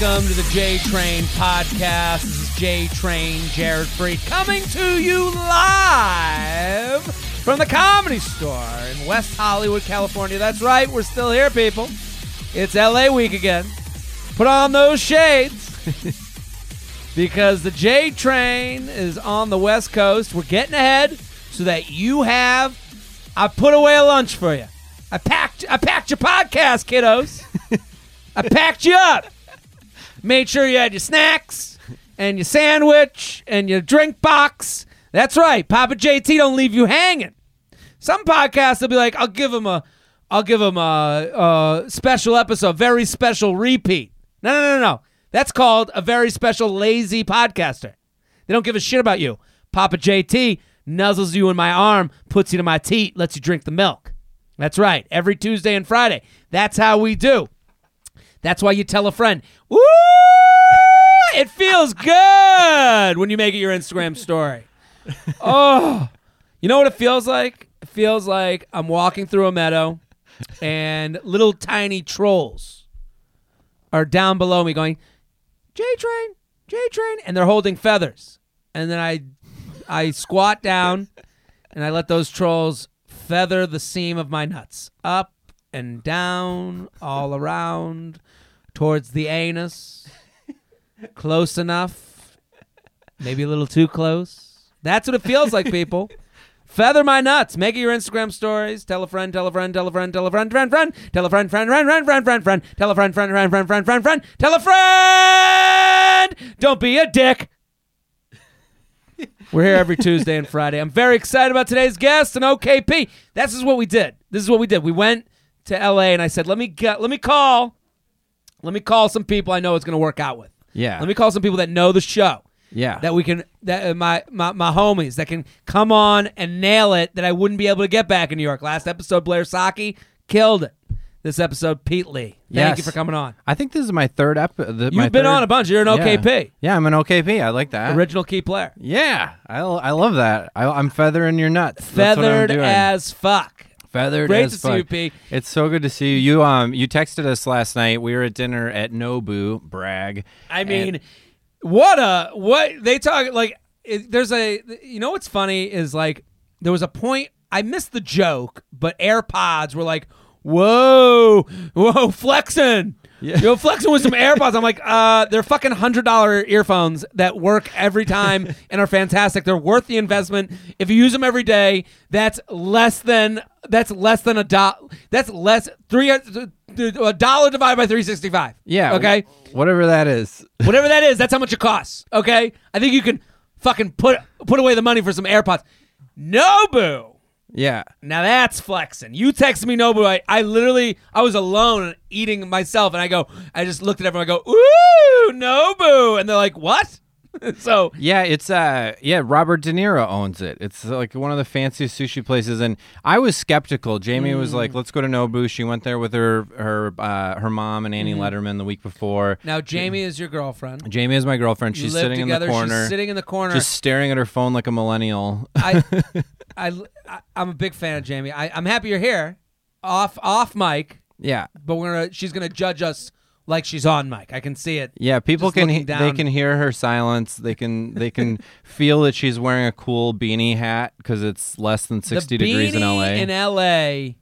welcome to the J Train podcast. This is J Train, Jared Freid, coming to you live from the Comedy Store in West Hollywood, California. That's right, we're still here, people. It's LA week again. Put on those shades because the J Train is on the West Coast. We're getting ahead so that you have. I put away a lunch for you. I packed. I packed your podcast, kiddos. I packed you up. Made sure you had your snacks and your sandwich and your drink box. That's right. Papa JT don't leave you hanging. Some podcasts will be like, I'll give them a, I'll give them a, a special episode, very special repeat. No, no, no, no. That's called a very special lazy podcaster. They don't give a shit about you. Papa JT nuzzles you in my arm, puts you to my teat, lets you drink the milk. That's right. Every Tuesday and Friday. That's how we do. That's why you tell a friend. Woo! It feels good when you make it your Instagram story. Oh, you know what it feels like? It feels like I'm walking through a meadow and little tiny trolls are down below me going, J train, J train, and they're holding feathers. And then I I squat down and I let those trolls feather the seam of my nuts up and down, all around, towards the anus, close enough, maybe a little too close. That's what it feels like, people. Feather my nuts. Make it your Instagram stories. Tell a friend, tell a friend, tell a friend, tell a friend, friend, friend. Tell a friend, friend, friend, friend, friend, friend, friend. Tell a friend, friend, friend, friend, friend, friend, friend. Tell a friend. Don't be a dick. We're here every Tuesday and Friday. I'm very excited about today's guest and OKP. This is what we did. This is what we did. We went to LA and I said, "Let me get, let me call, let me call some people I know it's going to work out with. Yeah. Let me call some people that know the show, yeah. that we can, that uh, my, my my homies that can come on and nail it. That I wouldn't be able to get back in New York. Last episode, Blair Socci killed it. This episode, Pete Lee. Thank you for coming on. I think this is my third episode. You've been on a bunch. You're an OKP, Yeah, I'm an OKP. I like that. original key player, yeah, I, I love that. I, I'm feathering your nuts. That's what I'm feathered as fuck. Feathered Great as to see you. Pete. It's so good to see you. You um you texted us last night. We were at dinner at Nobu. Brag. I And- mean, what a what they talk like. It, there's a you know what's funny is like there was a point I missed the joke, but AirPods were like, whoa, whoa, flexing. Yeah. Yo, flexing with some AirPods. I'm like, uh, they're fucking hundred dollar earphones that work every time and are fantastic. They're worth the investment. If you use them every day, that's less than that's less than a dot. That's less three a dollar divided by three sixty five. yeah. Okay Whatever that is. whatever that is, that's how much it costs. Okay, I think you can fucking put put away the money for some AirPods. Nobu. Yeah. Now that's flexing. You texted me Nobu. I, I literally I was alone eating myself, and I go, I just looked at everyone. I go, ooh, Nobu, and they're like, what? so Yeah, it's uh yeah, Robert De Niro owns it. It's like one of the fanciest sushi places and I was skeptical. Jamie was Mm. like, "Let's go to Nobu." She went there with her her uh, her mom and Annie Mm-hmm. Letterman the week before. now Jamie is your girlfriend. Jamie is my girlfriend. You She's sitting together. in the corner. She's sitting in the corner. just staring at her phone like a millennial. I, I, I, I'm a big fan of Jamie. I, I'm happy you're here, off off mic, yeah. but we're gonna. She's gonna judge us like she's on mic. I can see it. Yeah, people can he- they can hear her silence. They can they can feel that she's wearing a cool beanie hat because it's less than sixty the degrees in LA. In LA,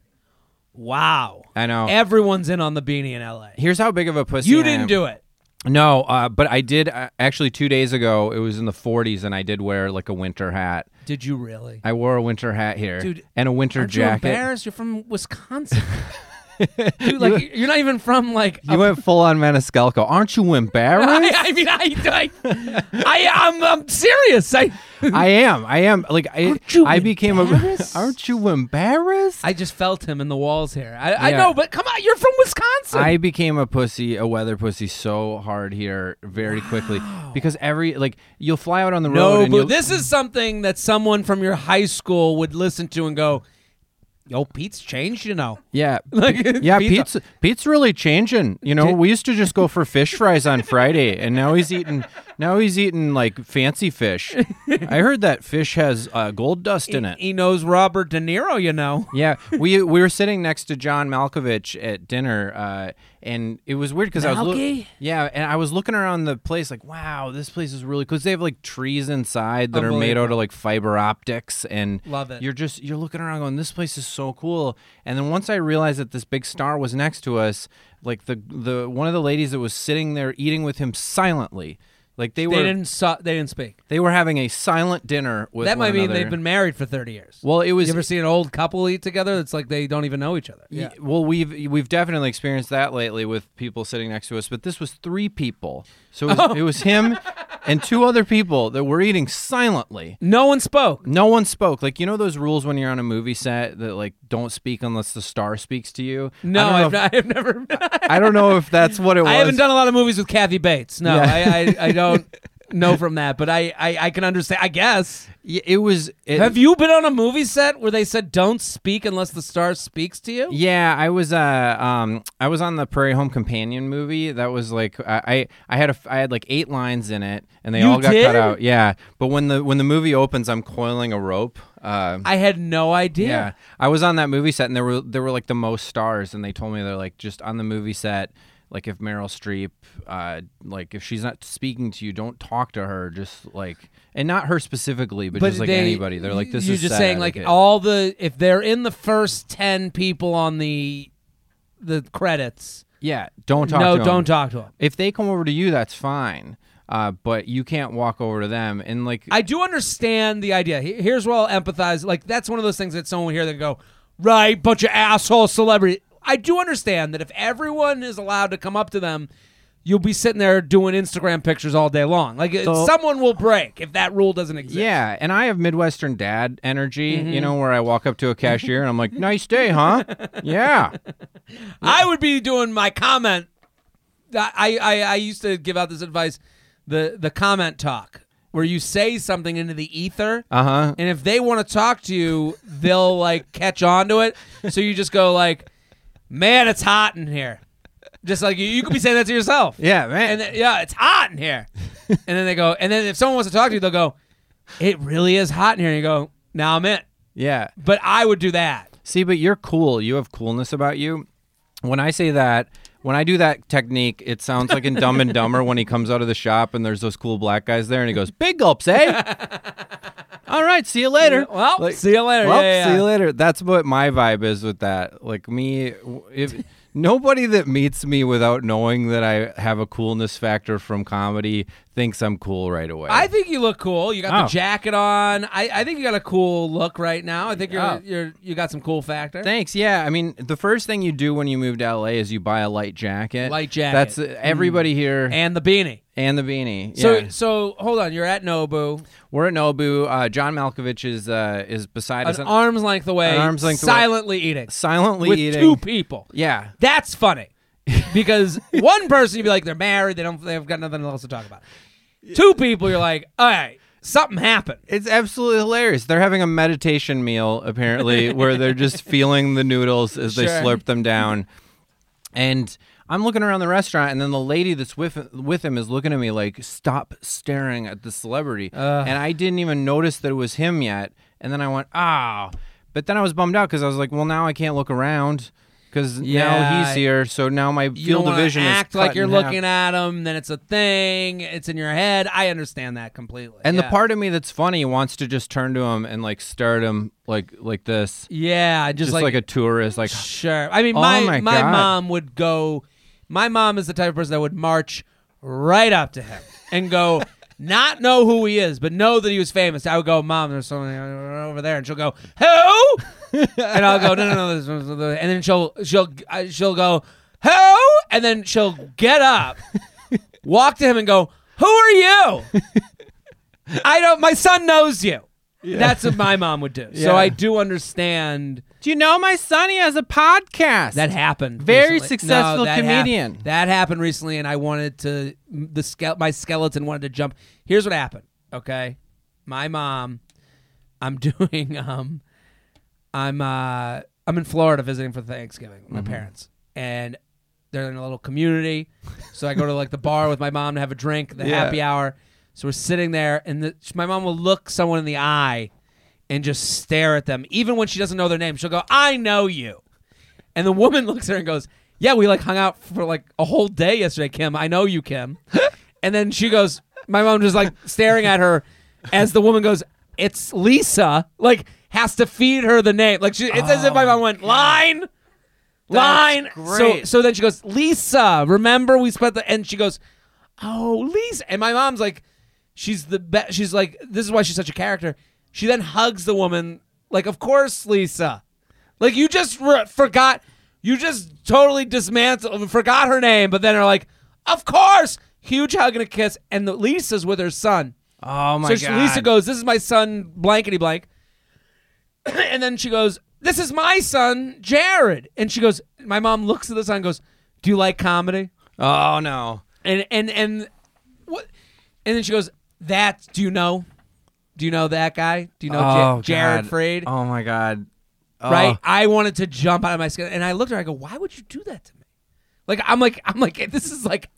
wow. I know. Everyone's in on the beanie in LA. Here's how big of a pussy You I didn't am. do it. No, uh, but I did uh, actually two days ago. It was in the 40s, and I did wear like a winter hat. Did you really? I wore a winter hat here, Dude, and a winter Aren't you jacket. embarrassed? You're from Wisconsin. Dude, like you're not even from like. You went full on Maniscalco. Aren't you embarrassed? I, I mean, I, I, I, I'm, I'm serious. I, I am. I am. Like I, Aren't you I became a. Aren't you embarrassed? I just felt him in the walls here. I, I know, but come on, you're from Wisconsin. I became a pussy, a weather pussy, so hard here very quickly because every like you'll fly out on the road. no, and but this is something that someone from your high school would listen to and go, "Yo, Pete's changed, you know." Yeah, Like, yeah. Pete's- Pete's Pete's really changing. You know, Did- we used to just go for fish fries on Friday, and now he's eating Now he's eating like fancy fish. I heard that fish has uh, gold dust in it. He knows Robert De Niro, you know. Yeah, we we were sitting next to John Malkovich at dinner, uh, and it was weird because I was loo- Malky? yeah, and I was looking around the place like, wow, this place is really because they have like trees inside that are made out of like fiber optics, and Love it. You're just you're looking around going, this place is so cool, and then once I realized that this big star was next to us, like the the one of the ladies that was sitting there eating with him silently. Like they, They were, didn't. So, they didn't speak. they were having a silent dinner with. that one might mean another. they've been married for thirty years. Well, it was you ever see an old couple eat together? It's like they don't even know each other. Yeah. Well, we've we've definitely experienced that lately with people sitting next to us, but this was three people. So it was, oh. it was him and two other people that were eating silently. No one spoke. No one spoke. Like you know those rules when you're on a movie set that like don't speak unless the star speaks to you. No, I I've, don't I've never. I don't know if that's what it was. I haven't done a lot of movies with Kathy Bates. No, Yeah. I, I, I don't know from that, but I, I, I can understand. I guess. It was. It, Have you been on a movie set where they said don't speak unless the star speaks to you? Yeah, I was uh um I was on the Prairie Home Companion movie. That was like I I, I had a I had like eight lines in it, and they You all got did? cut out. Yeah, but when the when the movie opens, I'm coiling a rope. Uh, I had no idea. yeah, I was on that movie set, and there were there were like the most stars, and they told me they're like just on the movie set. Like if Meryl Streep, uh, like if she's not speaking to you, don't talk to her. Just like, and not her specifically, but, just like they- anybody. They're like, this you're is just saying like etiquette. all the if they're in the first ten people on the the credits. yeah, don't talk. no, to don't talk to them. if they come over to you, that's fine. Uh, but you can't walk over to them and like I do understand the idea. Here's where I'll empathize. Like that's one of those things that someone will hear that go, right, bunch of asshole celebrity. I do understand that if everyone is allowed to come up to them, you'll be sitting there doing Instagram pictures all day long. Like So- someone will break if that rule doesn't exist. yeah, and I have Midwestern dad energy, Mm-hmm. you know, where I walk up to a cashier and I'm like, "Nice day, huh?" yeah, I would be doing my comment. I, I I used to give out this advice, the the comment talk, where you say something into the ether, uh huh. and if they want to talk to you, they'll like catch on to it. So you just go like, "Man, it's hot in here." Just like you, you could be saying that to yourself. Yeah, man. And then, yeah, it's hot in here. and then they go, and then if someone wants to talk to you, they'll go, "It really is hot in here." And you go, "Now I'm in." yeah. But I would do that. See, but you're cool. You have coolness about you. When I say that, when I do that technique, it sounds like in Dumb and Dumber when he comes out of the shop and there's those cool black guys there and he goes, "Big gulps, eh?" All right, see you later. Well, Like, see you later. Well, Yeah, yeah, see you later. That's what my vibe is with that. Like me, if nobody that meets me without knowing that I have a coolness factor from comedy thinks I'm cool right away. I think you look cool. You got Oh. the jacket on. I, I think you got a cool look right now. I think you're Oh. you're you got some cool factor. Thanks. Yeah, I mean, the first thing you do when you move to LA is you buy a light jacket. Light jacket. That's uh, everybody here and the beanie. and the beanie. So yeah. so hold on. You're at Nobu, we're at Nobu. Uh, John Malkovich is uh, is beside us, an arm's length away, An arm's length away. silently eating silently with eating. two people. yeah, That's funny because one person you'd be like they're married, they don't they've got nothing else to talk about. Two people, you're like, all right, something happened. It's absolutely hilarious. They're having a meditation meal apparently, where they're just feeling the noodles as they Sure. slurp them down. And I'm looking around the restaurant, and then the lady that's with with him is looking at me like, "Stop staring at the celebrity." And I didn't even notice that it was him yet. And then I went, "Ah!" But then I was bummed out because I was like, "Well, now I can't look around." Because now Yeah. he's here, so now my You field don't of wanna vision is act like you're in half. looking at him. then it's a thing. It's in your head. I understand that completely. And Yeah. the part of me that's funny wants to just turn to him and like stare at him like like this, yeah, just, just like, a tourist, like Sure. I mean, Oh my my my God. mom would go. My mom is the type of person that would march right up to him and go, not know who he is, but know that he was famous. I would go, Mom, there's someone over there, and she'll go, Who? And I'll go, No, no, no. This, this, this," and then she'll she'll uh, she'll go, Who? And then she'll get up, walk to him, and go, Who are you? I don't. My son knows you. That's what my mom would do. Yeah. So I do understand. Do you know my son? He has a podcast. That happened. Very recently. successful No, that hap- comedian. that happened recently, and I wanted to the ske- my skeleton wanted to jump. Here's what happened. Okay, my mom. I'm doing. Um, I'm. Uh, I'm in Florida visiting for Thanksgiving with my Mm-hmm. parents, and they're in a little community. So I go to like the bar with my mom to have a drink, the Yeah. happy hour. So we're sitting there, and the, my mom will look someone in the eye and just stare at them, even when she doesn't know their name. She'll go, "I know you," and the woman looks at her and goes, "Yeah, we like hung out for like a whole day yesterday, Kim. I know you, Kim." and then she goes, my mom just like staring at her as the woman goes, "It's Lisa." Like has to feed her the name. Like she, it's as if my mom oh, went line. Line. So great. so then she goes, Lisa, remember we spent the and she goes, Oh, Lisa. And my mom's like, she's the best she's like, this is why she's such a character. She then hugs the woman, like, of course, Lisa. Like you just re- forgot you just totally dismantled forgot her name, but then are like, of course, huge hug and a kiss, and the, Lisa's with her son. Oh my so she- god. Lisa goes, "This is my son, blankety blank," and then she goes, "This is my son, Jared." And she goes, my mom looks at the son, and goes, "Do you like comedy?" Oh no. And and and what? And then she goes, "That do you know? Do you know that guy? Do you know Ja- oh, Jared God. Freid?" Oh my god. Oh. Right? I wanted to jump out of my skin, and I looked at her. I go, "Why would you do that to me?" Like I'm like I'm like this is like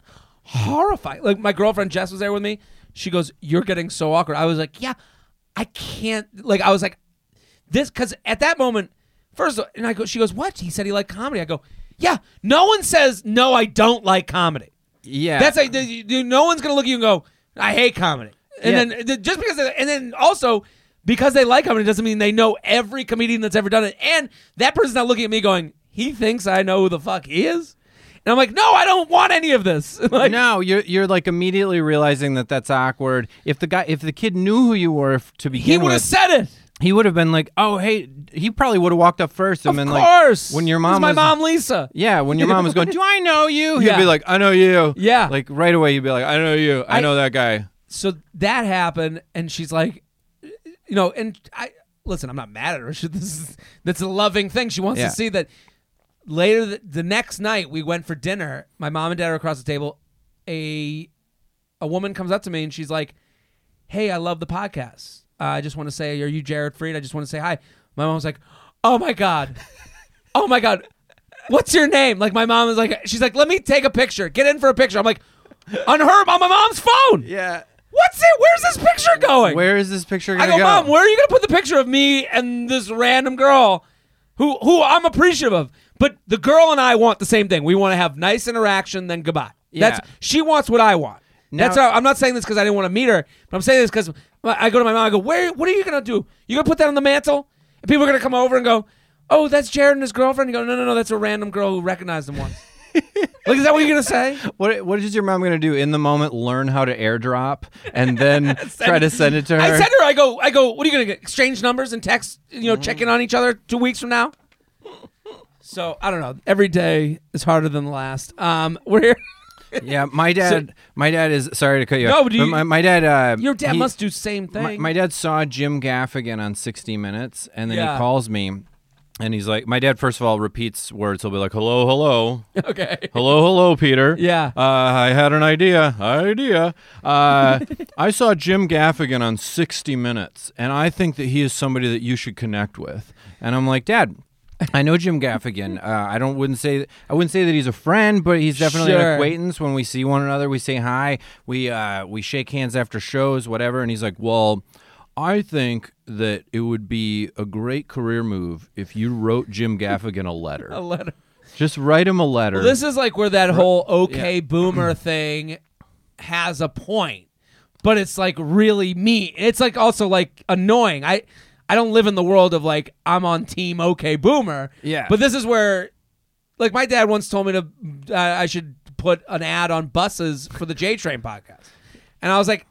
horrifying. Like my girlfriend Jess was there with me. She goes, "You're getting so awkward." I was like, "Yeah, I can't." Like I was like, "This," because at that moment, first, all, and I go, she goes, "What?" He said he liked comedy. I go, "Yeah." No one says no. I don't like comedy. Yeah. That's like the- no one's gonna look at you and go, "I hate comedy." And Yeah. then th- just because, and then also because they like comedy doesn't mean they know every comedian that's ever done it. And that person's not looking at me going, "He thinks I know who the fuck he is." And I'm like, "No, I don't want any of this." like, no, you're you're like immediately realizing that that's awkward. If the guy, if the kid knew who you were f- to begin he would with, have said it. He would have been like, "Oh, hey." He probably would have walked up first and Of been course. like, "When your mom is my was, mom, Lisa. yeah, when your mom was going, do I know you?" He'd Yeah. be like, "I know you." Yeah. like right away, he'd be like, "I know you. I, I- know that guy." so that happened and she's like you know and i listen i'm not mad at her she, this is that's a loving thing she wants Yeah. to see that later the, the next night we went for dinner my mom and dad are across the table a a woman comes up to me and she's like hey i love the podcast uh, i just want to say are you jared freid i just want to say hi my mom's like oh my god oh my god what's your name like my mom was like she's like let me take a picture get in for a picture i'm like on her on my mom's phone Yeah. What's it? Where's this picture going? Where is this picture going? I go, go? Mom, where are you gonna put the picture of me and this random girl who who I'm appreciative of? But the girl and I want the same thing. We want to have nice interaction, then goodbye. That's Yeah. she wants what I want. That's Now- how I'm not saying this because I didn't want to meet her, but I'm saying this because I go to my mom. I go, where? What are you gonna do? You gonna put that on the mantle? And people are gonna come over and go, oh, that's Jared and his girlfriend. You go, no, no, no, that's a random girl who recognized him once. like, is that what you're gonna say? What what is your mom gonna do in the moment? Learn how to airdrop and then try to send it to her. I to her, I go, I go, what are you gonna get? Exchange numbers and text, you know, check in on each other two weeks from now. So I don't know. Every day is harder than the last. Um, we're here. Yeah, my dad. my dad is sorry to cut you No, off. you- my, my dad. Uh, Your dad he- must do same thing. My, my dad saw Jim Gaffigan on 60 Minutes, and then Yeah. he calls me, and he's like, my dad first of all repeats words. He'll be like, "Hello, hello, okay. hello, hello, Peter." Yeah. Uh, I had an idea. Idea. Uh, I saw Jim Gaffigan on 60 Minutes, and I think that he is somebody that you should connect with. And I'm like, Dad. I know Jim Gaffigan. Uh, I don't wouldn't say I wouldn't say that he's a friend, but he's definitely Sure. an acquaintance. When we see one another, we say hi. We uh, we shake hands after shows, whatever. And he's like, "Well, I think that it would be a great career move if you wrote Jim Gaffigan a letter. A letter. Just write him a letter." This is like where that whole okay boomer thing has a point, but it's like really me. It's like also like annoying. I I don't live in the world of like I'm on team okay boomer. Yeah. But this is where like my dad once told me to uh, I should put an ad on buses for the J Train podcast. And I was like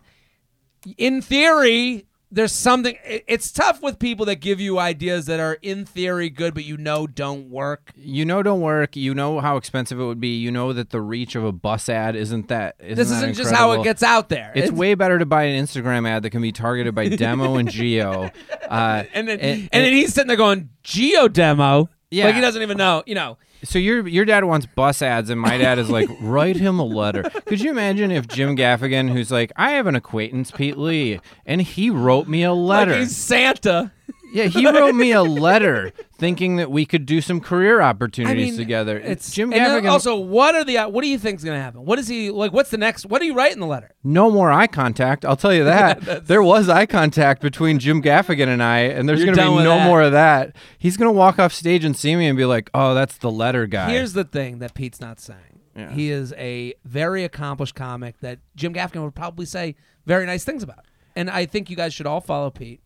in theory there's something it's tough with people that give you ideas that are in theory good but you know don't work. you know don't work. You know how expensive it would be. You know that the reach of a bus ad isn't that. Isn't This isn't just how it gets out there. It's way better to buy an Instagram ad that can be targeted by Demo and Geo. Uh, and then and- and, then he's sitting there going geo demo. Yeah. like he doesn't even know. You know, So your your dad wants bus ads, and my dad is like, write him a letter. Could you imagine if Jim Gaffigan, who's like, I have an acquaintance, Pete Lee, and he wrote me a letter. like he's Santa. Yeah, he wrote me a letter thinking that we could do some career opportunities together. It's Jim Gaffigan. also, what are the what do you think's going to happen? What is he like? What's the next? What do you write in the letter? no more eye contact. I'll tell you that. there was eye contact between Jim Gaffigan and I, and there's going to be no that. more of that. He's going to walk off stage and see me and be like, "Oh, that's the letter guy." Here's the thing that Pete's not saying. Yeah. He is a very accomplished comic that Jim Gaffigan would probably say very nice things about. And I think you guys should all follow Pete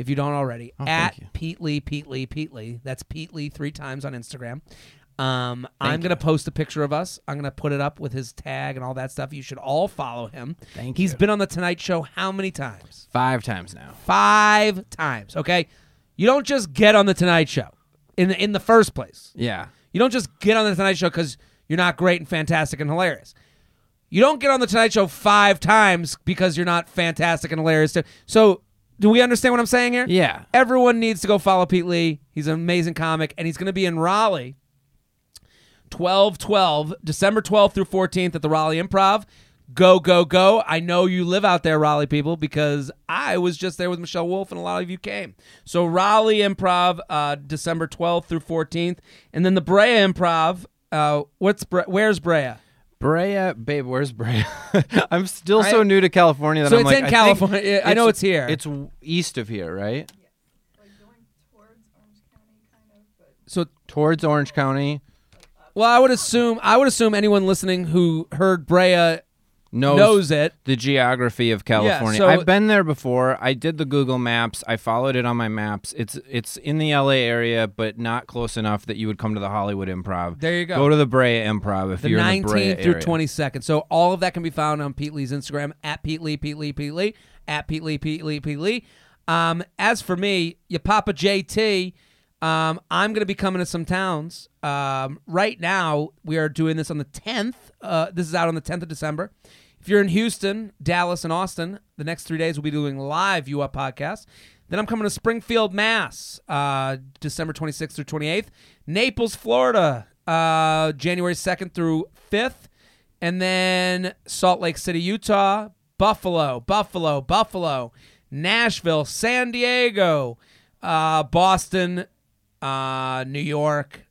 if you don't already Oh, at. Pete Lee, Pete Lee, Pete Lee. That's Pete Lee three times on Instagram. Um, I'm gonna post a picture of us. I'm gonna put it up with his tag and all that stuff. You should all follow him. Thank He's you. been on the Tonight Show how many times? Five times now. Five times. Okay, you don't just get on the Tonight Show in the, in the first place. Yeah. You don't just get on the Tonight Show because you're not great and fantastic and hilarious. You don't get on the Tonight Show five times because you're not fantastic and hilarious. too. So, do we understand what I'm saying here? Yeah. Everyone needs to go follow Pete Lee. He's an amazing comic, and he's going to be in Raleigh 12 12, December 12th through 14th at the Raleigh Improv. Go, go, go. I know you live out there, Raleigh people, because I was just there with Michelle Wolf and a lot of you came. So, Raleigh Improv, uh, December 12th through 14th. And then the Brea Improv. Uh, what's Bre- Where's Brea? Brea, babe, where's Brea? I'm still so I- new to California that So I'm it's like, in I think California. Yeah, I know it's here. It's w- east of here, right? like going towards Orange County, kind of, but So Towards Orange County. Well, I would assume I would assume anyone listening who heard Brea Knows, knows it. the geography of California. so- I've been there before. I did the Google Maps. I followed it on my maps. It's it's in the LA area, but not close enough that you would come to the Hollywood Improv. There you go. Go to the Brea Improv if The you're in the Brea 19th through area. 22nd. So all of that can be found on Pete Lee's Instagram at Pete Lee, Pete Lee, Pete Lee, at Pete Lee, Pete Lee, Pete Lee. Um, as for me, your Papa JT, um, I'm going to be coming to some towns. Um, right now, we are doing this on the 10th. Uh, this is out on the 10th of December. If you're in Houston, Dallas, and Austin, the next three days we'll be doing live U Up podcast. Then I'm coming to Springfield, Mass, uh, December 26th through 28th. Naples, Florida, uh, January 2nd through 5th. And then Salt Lake City, Utah, Buffalo, Buffalo, Buffalo, Nashville, San Diego, uh, Boston, uh, New York.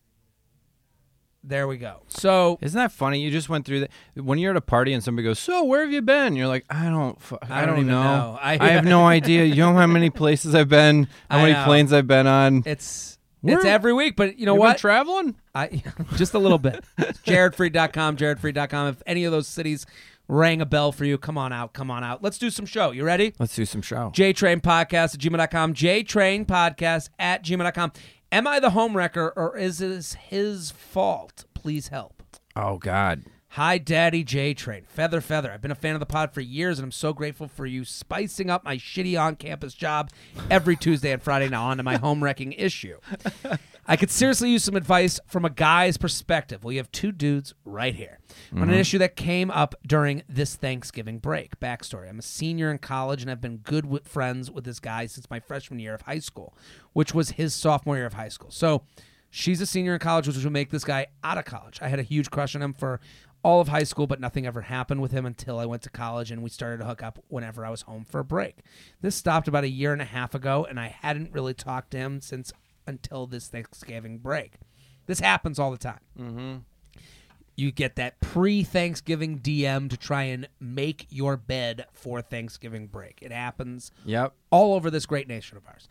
There we go. So Isn't that funny? You just went through that. When you're at a party and somebody goes, "So where have you been?" You're like, "I don't, fu- I, I don't don't even know. know. I- I, have no idea. You know how many places I've been, how I many know. planes I've been on. it's We're- it's every week, but you know You've what? Been traveling? I just a little bit. jaredfreid.com, jaredfreid.com. If any of those cities rang a bell for you, come on out, come on out. Let's do some show. You ready? Let's do some show. JTrain Podcast at gmail.com, JTrain Podcast at gmail.com. Am I the home wrecker or is this his fault? Please help. oh God. Hi, Daddy J Train. Feather, feather. I've been a fan of the pod for years, and I'm so grateful for you spicing up my shitty on campus job every Tuesday and Friday now onto my home wrecking issue. I could seriously use some advice from a guy's perspective. Well, you have two dudes right here on an mm-hmm. issue that came up during this Thanksgiving break. Backstory I'm a senior in college, and I've been good with friends with this guy since my freshman year of high school, which was his sophomore year of high school. So, She's a senior in college, which will make this guy out of college. I had a huge crush on him for all of high school, but nothing ever happened with him until I went to college and we started to hook up whenever I was home for a break. This stopped about a year and a half ago, and I hadn't really talked to him since until this Thanksgiving break. This happens all the time. Mm-hmm. You get that pre Thanksgiving DM to try and make your bed for Thanksgiving break. It happens Yep. all over this great nation of ours.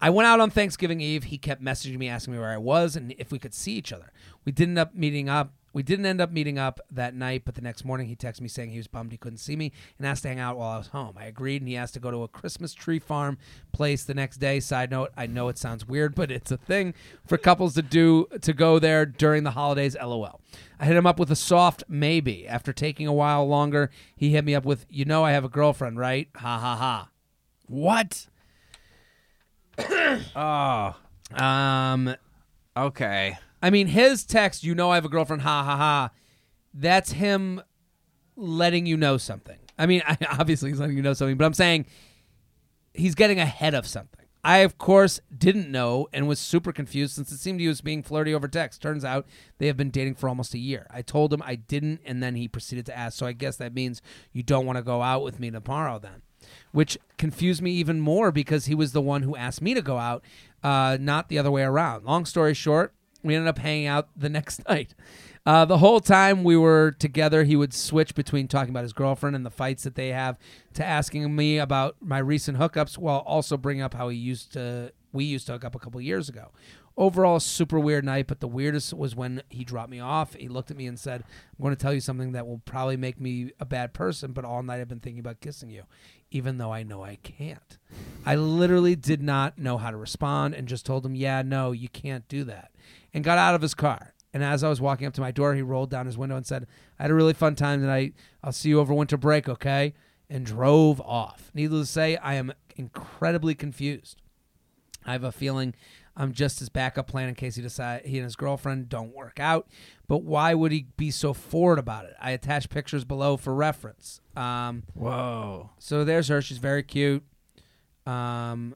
I went out on Thanksgiving Eve. He kept messaging me, asking me where I was and if we could see each other. We didn't end up meeting up. We didn't end up meeting up that night, but the next morning he texted me saying he was bummed he couldn't see me and asked to hang out while I was home. I agreed, and he asked to go to a Christmas tree farm place the next day. Side note: I know it sounds weird, but it's a thing for couples to do to go there during the holidays. LOL. I hit him up with a soft maybe. After taking a while longer, he hit me up with, "You know, I have a girlfriend, right?" Ha ha ha. What? oh. Um, Okay. I mean, his text, you know, I have a girlfriend, ha ha ha. That's him letting you know something. I mean, I, obviously he's letting you know something, but I'm saying he's getting ahead of something. I, of course, didn't know and was super confused since it seemed he was being flirty over text. Turns out they have been dating for almost a year. I told him I didn't, and then he proceeded to ask, so I guess that means you don't want to go out with me tomorrow then. which confused me even more because he was the one who asked me to go out, uh, not the other way around. Long story short, we ended up hanging out the next night. Uh, the whole time we were together, he would switch between talking about his girlfriend and the fights that they have to asking me about my recent hookups while also bringing up how he used to we used to hook up a couple years ago. Overall, super weird night, but the weirdest was when he dropped me off. He looked at me and said, I'm going to tell you something that will probably make me a bad person, but all night I've been thinking about kissing you, even though I know I can't. I literally did not know how to respond and just told him, Yeah, no, you can't do that, and got out of his car. And as I was walking up to my door, he rolled down his window and said, I had a really fun time tonight. I'll see you over winter break, okay? And drove off. Needless to say, I am incredibly confused. I have a feeling I'm just his backup plan in case he decide he and his girlfriend don't work out. But why would he be so forward about it? I attached pictures below for reference. Um, Whoa. so there's her. She's very cute. Um,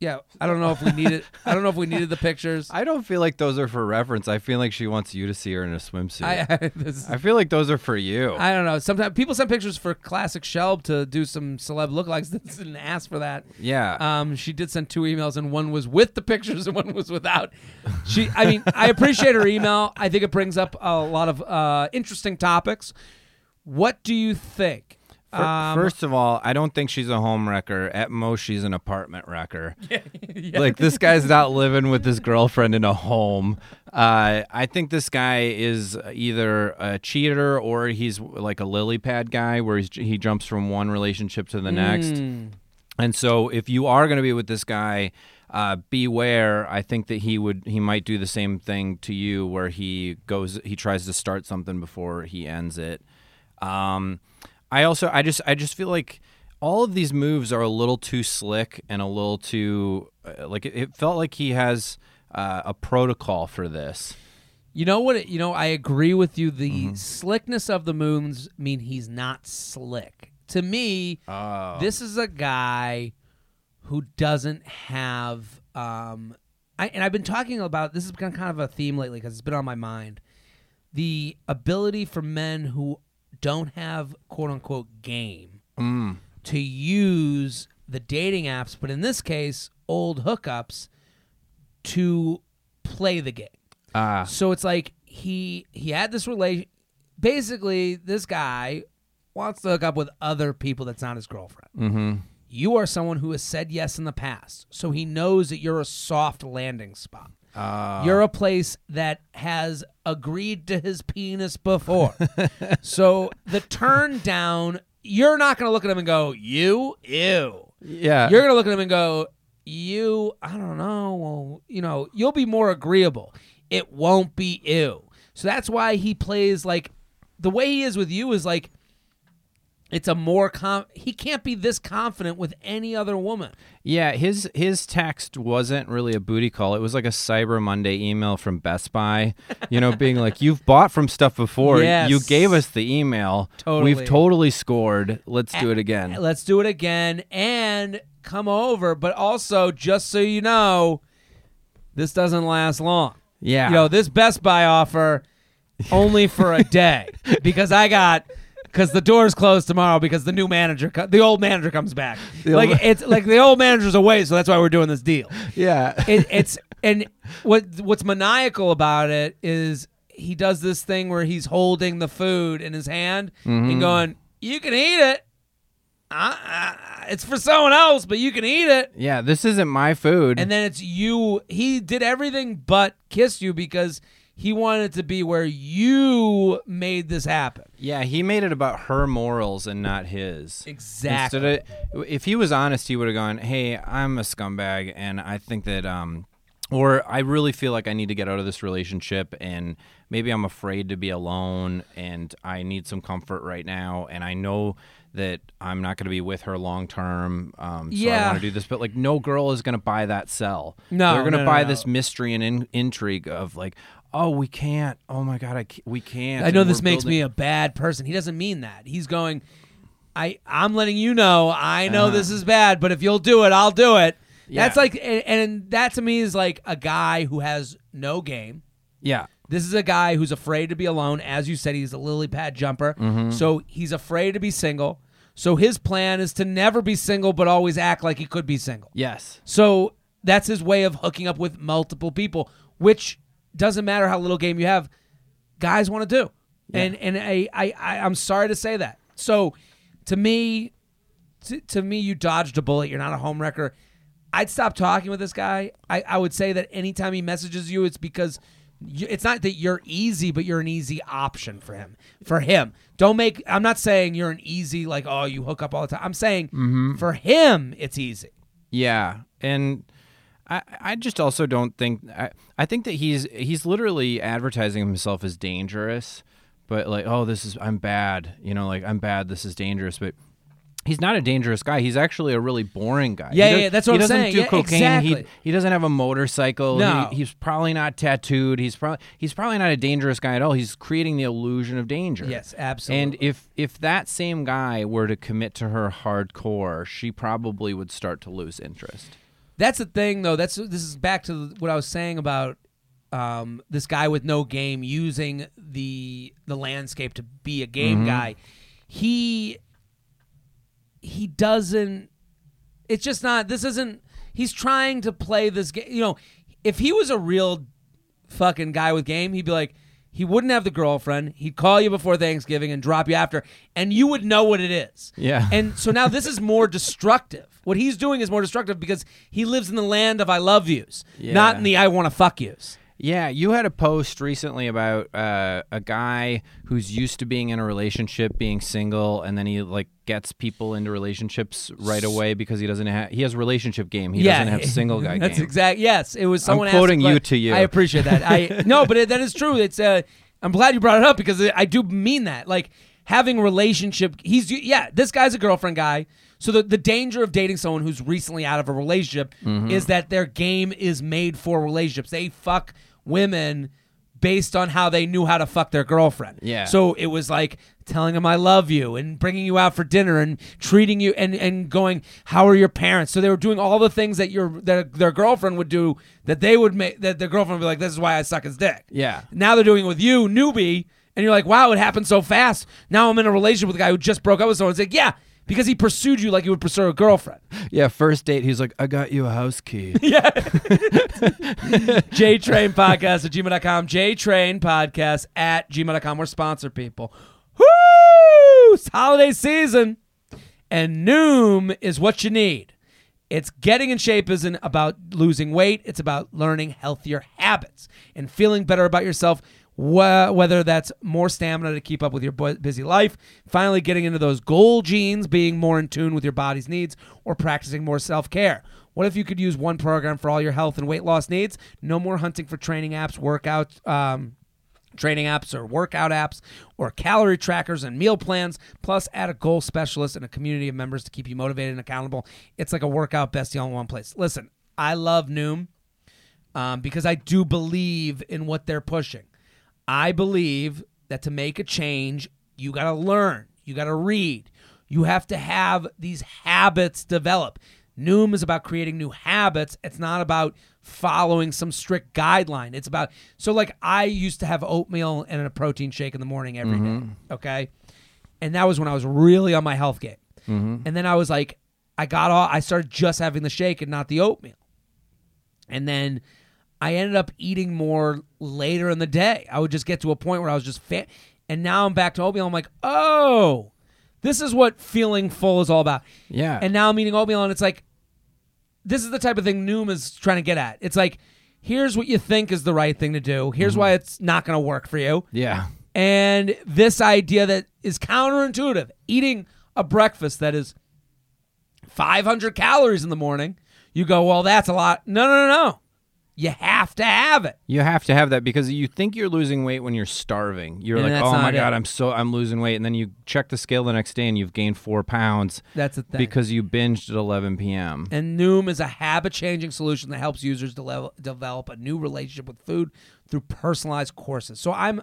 yeah, I don't know if we needed. I don't know if we needed the pictures. I don't feel like those are for reference. I feel like she wants you to see her in a swimsuit. I, I, I, feel like those are for you. I don't know. Sometimes people send pictures for classic Shelb to do some celeb lookalikes. Didn't ask for that. yeah. Um, she did send two emails, and one was with the pictures, and one was without. She, I mean, I appreciate her email. I think it brings up a lot of uh, interesting topics. What do you think? Um, First of all, I don't think she's a home wrecker. At most, she's an apartment wrecker. yeah. Like this guy's not living with his girlfriend in a home. Uh, I think this guy is either a cheater or he's like a lily pad guy, where he's, he jumps from one relationship to the next. Mm. And so, if you are going to be with this guy, uh, beware. I think that he would he might do the same thing to you, where he goes he tries to start something before he ends it. Um, I also I just I just feel like all of these moves are a little too slick and a little too uh, like it, it felt like he has uh, a protocol for this. You know what? You know, I agree with you. The Mm-hmm. slickness of the moons mean he's not slick. To me, Oh. this is a guy who doesn't have. Um, I, and I've been talking about this has been kind of a theme lately because it's been on my mind. The ability for men who don't have quote unquote game Mm. to use the dating apps, but in this case, old hookups to play the game. Ah. So it's like he he had this relation. Basically, this guy wants to hook up with other people that's not his girlfriend. Mm-hmm. You are someone who has said yes in the past, so he knows that you're a soft landing spot. Uh, You're a place that has agreed to his penis before. so the turn down, you're not going to look at him and go, "You, ew." yeah. You're going to look at him and go, "You, I don't know." Well, you know, you'll be more agreeable. It won't be ew. So that's why he plays like the way he is with you is like it's a more com he can't be this confident with any other woman. Yeah, his his text wasn't really a booty call. It was like a Cyber Monday email from Best Buy, you know, being like, "You've bought from stuff before. Yes. You gave us the email. Totally. We've totally scored. Let's do it again." Let's do it again and come over, but also just so you know, this doesn't last long. Yeah. You know, this Best Buy offer only for a day because I got because the doors closed tomorrow because the new manager, co- the old manager comes back. Like it's like the old manager's away, so that's why we're doing this deal. yeah. It, it's and what what's maniacal about it is he does this thing where he's holding the food in his hand Mm-hmm. and going, "You can eat it. Uh, uh, it's for someone else, but you can eat it." yeah, this isn't my food. and then it's you. He did everything but kiss you because he wanted it to be where you made this happen. yeah, he made it about her morals and not his. Exactly. Instead of, if he was honest, he would have gone, "Hey, I'm a scumbag, and I think that, um, or I really feel like I need to get out of this relationship, and maybe I'm afraid to be alone, and I need some comfort right now, and I know." That I'm not going to be with her long term, um, so I want to do this. But like, no girl is going to buy that sell. No, they're going to no, no, buy no. this mystery and in- intrigue of like, oh, we can't. Oh my god, I ca- we can't. I know and this makes building- me a bad person. He doesn't mean that. He's going, I I'm letting you know. I know Uh-huh. this is bad, but if you'll do it, I'll do it. Yeah. That's like, and, and that to me is like a guy who has no game. Yeah, This is a guy who's afraid to be alone. As you said, he's a lily pad jumper. Mm-hmm. So he's afraid to be single. So his plan is to never be single, but always act like he could be single. Yes. So that's his way of hooking up with multiple people, which doesn't matter how little game you have, guys want to do. And and I, I I I'm sorry to say that. So to me, to, to me, you dodged a bullet. You're not a home wrecker. I'd stop talking with this guy. I, I would say that anytime he messages you, it's because you, it's not that you're easy, but you're an easy option for him. For him, don't make. I'm not saying you're an easy like oh you hook up all the time. I'm saying mm-hmm. for him it's easy. Yeah, and I I just also don't think I I think that he's he's literally advertising himself as dangerous, but like oh this is I'm bad, you know like I'm bad, this is dangerous, but. He's not a dangerous guy. He's actually a really boring guy. Yeah, He yeah, that's what he I'm doesn't saying. do Yeah, cocaine. exactly. He, he doesn't have a motorcycle. No. He- he's probably not tattooed. He's probably he's probably not a dangerous guy at all. He's creating the illusion of danger. Yes, absolutely. And if if that same guy were to commit to her hardcore, she probably would start to lose interest. That's the thing, though. That's this is back to what I was saying about um, this guy with no game using the the landscape to be a game guy. He he doesn't. It's just not. This isn't. He's trying to play this game. You know, if he was a real fucking guy with game, he'd be like. He wouldn't have the girlfriend. He'd call you before Thanksgiving and drop you after, and you would know what it is. Yeah. And so now this is more destructive. What he's doing is more destructive because he lives in the land of I love yous, not in the I want to fuck yous. Yeah, you had a post recently about uh, a guy who's used to being in a relationship, being single, and then he like gets people into relationships right away because he doesn't have he has relationship game. He doesn't have single guy That's game. exact. Yes, it was someone. asked quoting a que- you to you. I appreciate that. I no, but it, that is true. It's. Uh, I'm glad you brought it up because I do mean that. Like having relationship. He's yeah. This guy's a girlfriend guy. So the, the danger of dating someone who's recently out of a relationship Mm-hmm. is that their game is made for relationships. They fuck women based on how they knew how to fuck their girlfriend. Yeah. So it was like telling them I love you and bringing you out for dinner and treating you and, and going, how are your parents? So they were doing all the things that your that their girlfriend would do that they would make that their girlfriend would be like, this is why I suck his dick. Yeah. Now they're doing it with you, newbie, and you're like, wow, it happened so fast. Now I'm in a relationship with a guy who just broke up with someone. It's like, yeah, because he pursued you like you would pursue a girlfriend. Yeah, first date, he's like, I got you a house key. JTrain Podcast at gmail.com. JTrain Podcast at gmail.com. We're sponsored people. Woo! It's holiday season. And Noom is what you need. It's getting in shape isn't about losing weight. It's about learning healthier habits and feeling better about yourself. Wh- Whether that's more stamina to keep up with your bu- busy life, finally getting into those goal jeans, being more in tune with your body's needs, or practicing more self care. What if you could use one program for all your health and weight loss needs? No more hunting for training apps, workout um, training apps or workout apps or calorie trackers and meal plans plus add a goal specialist and a community of members to keep you motivated and accountable it's like a workout bestie all in one place listen i love noom um, because i do believe in what they're pushing i believe that to make a change you got to learn you got to read you have to have these habits develop Noom is about creating new habits. It's not about following some strict guideline. It's about so like I used to have oatmeal and a protein shake in the morning every day. Mm-hmm. Okay, and that was when I was really on my health game. Mm-hmm. And then I was like, I got all. I started just having the shake and not the oatmeal. And then I ended up eating more later in the day. I would just get to a point where I was just fat. And now I'm back to oatmeal. I'm like, oh, this is what feeling full is all about. Yeah. And now I'm eating oatmeal, and it's like, this is the type of thing Noom is trying to get at. It's like, here's what you think is the right thing to do. Here's mm-hmm. why it's not going to work for you. yeah. And this idea that is counterintuitive eating a breakfast that is 500 calories in the morning, you go, well, that's a lot. No, no, no, no. You have to have it. You have to have that because you think you're losing weight when you're starving. You're And like, that's oh my not it. god, I'm so I'm losing weight, and then you check the scale the next day and you've gained four pounds That's the thing. because you binged at 11 p.m. And Noom is a habit changing solution that helps users de- develop a new relationship with food through personalized courses. So I'm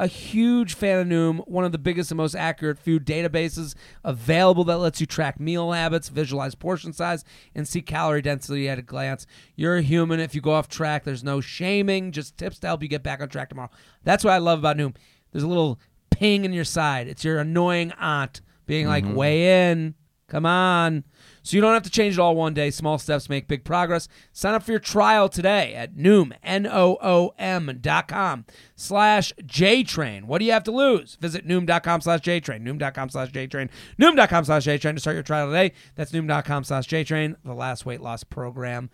a huge fan of Noom, one of the biggest and most accurate food databases available that lets you track meal habits, visualize portion size, and see calorie density at a glance. You're a human. If you go off track, there's no shaming, just tips to help you get back on track tomorrow. That's what I love about Noom. There's a little ping in your side. It's your annoying aunt being like, mm-hmm. weigh in. Come on. So you don't have to change it all one day. Small steps make big progress. Sign up for your trial today at Noom, N-O-O-M dot com slash JTrain. What do you have to lose? Visit Noom.com slash JTrain. Noom.com slash JTrain. Noom.com slash JTrain to start your trial today. That's Noom.com slash JTrain, the last weight loss program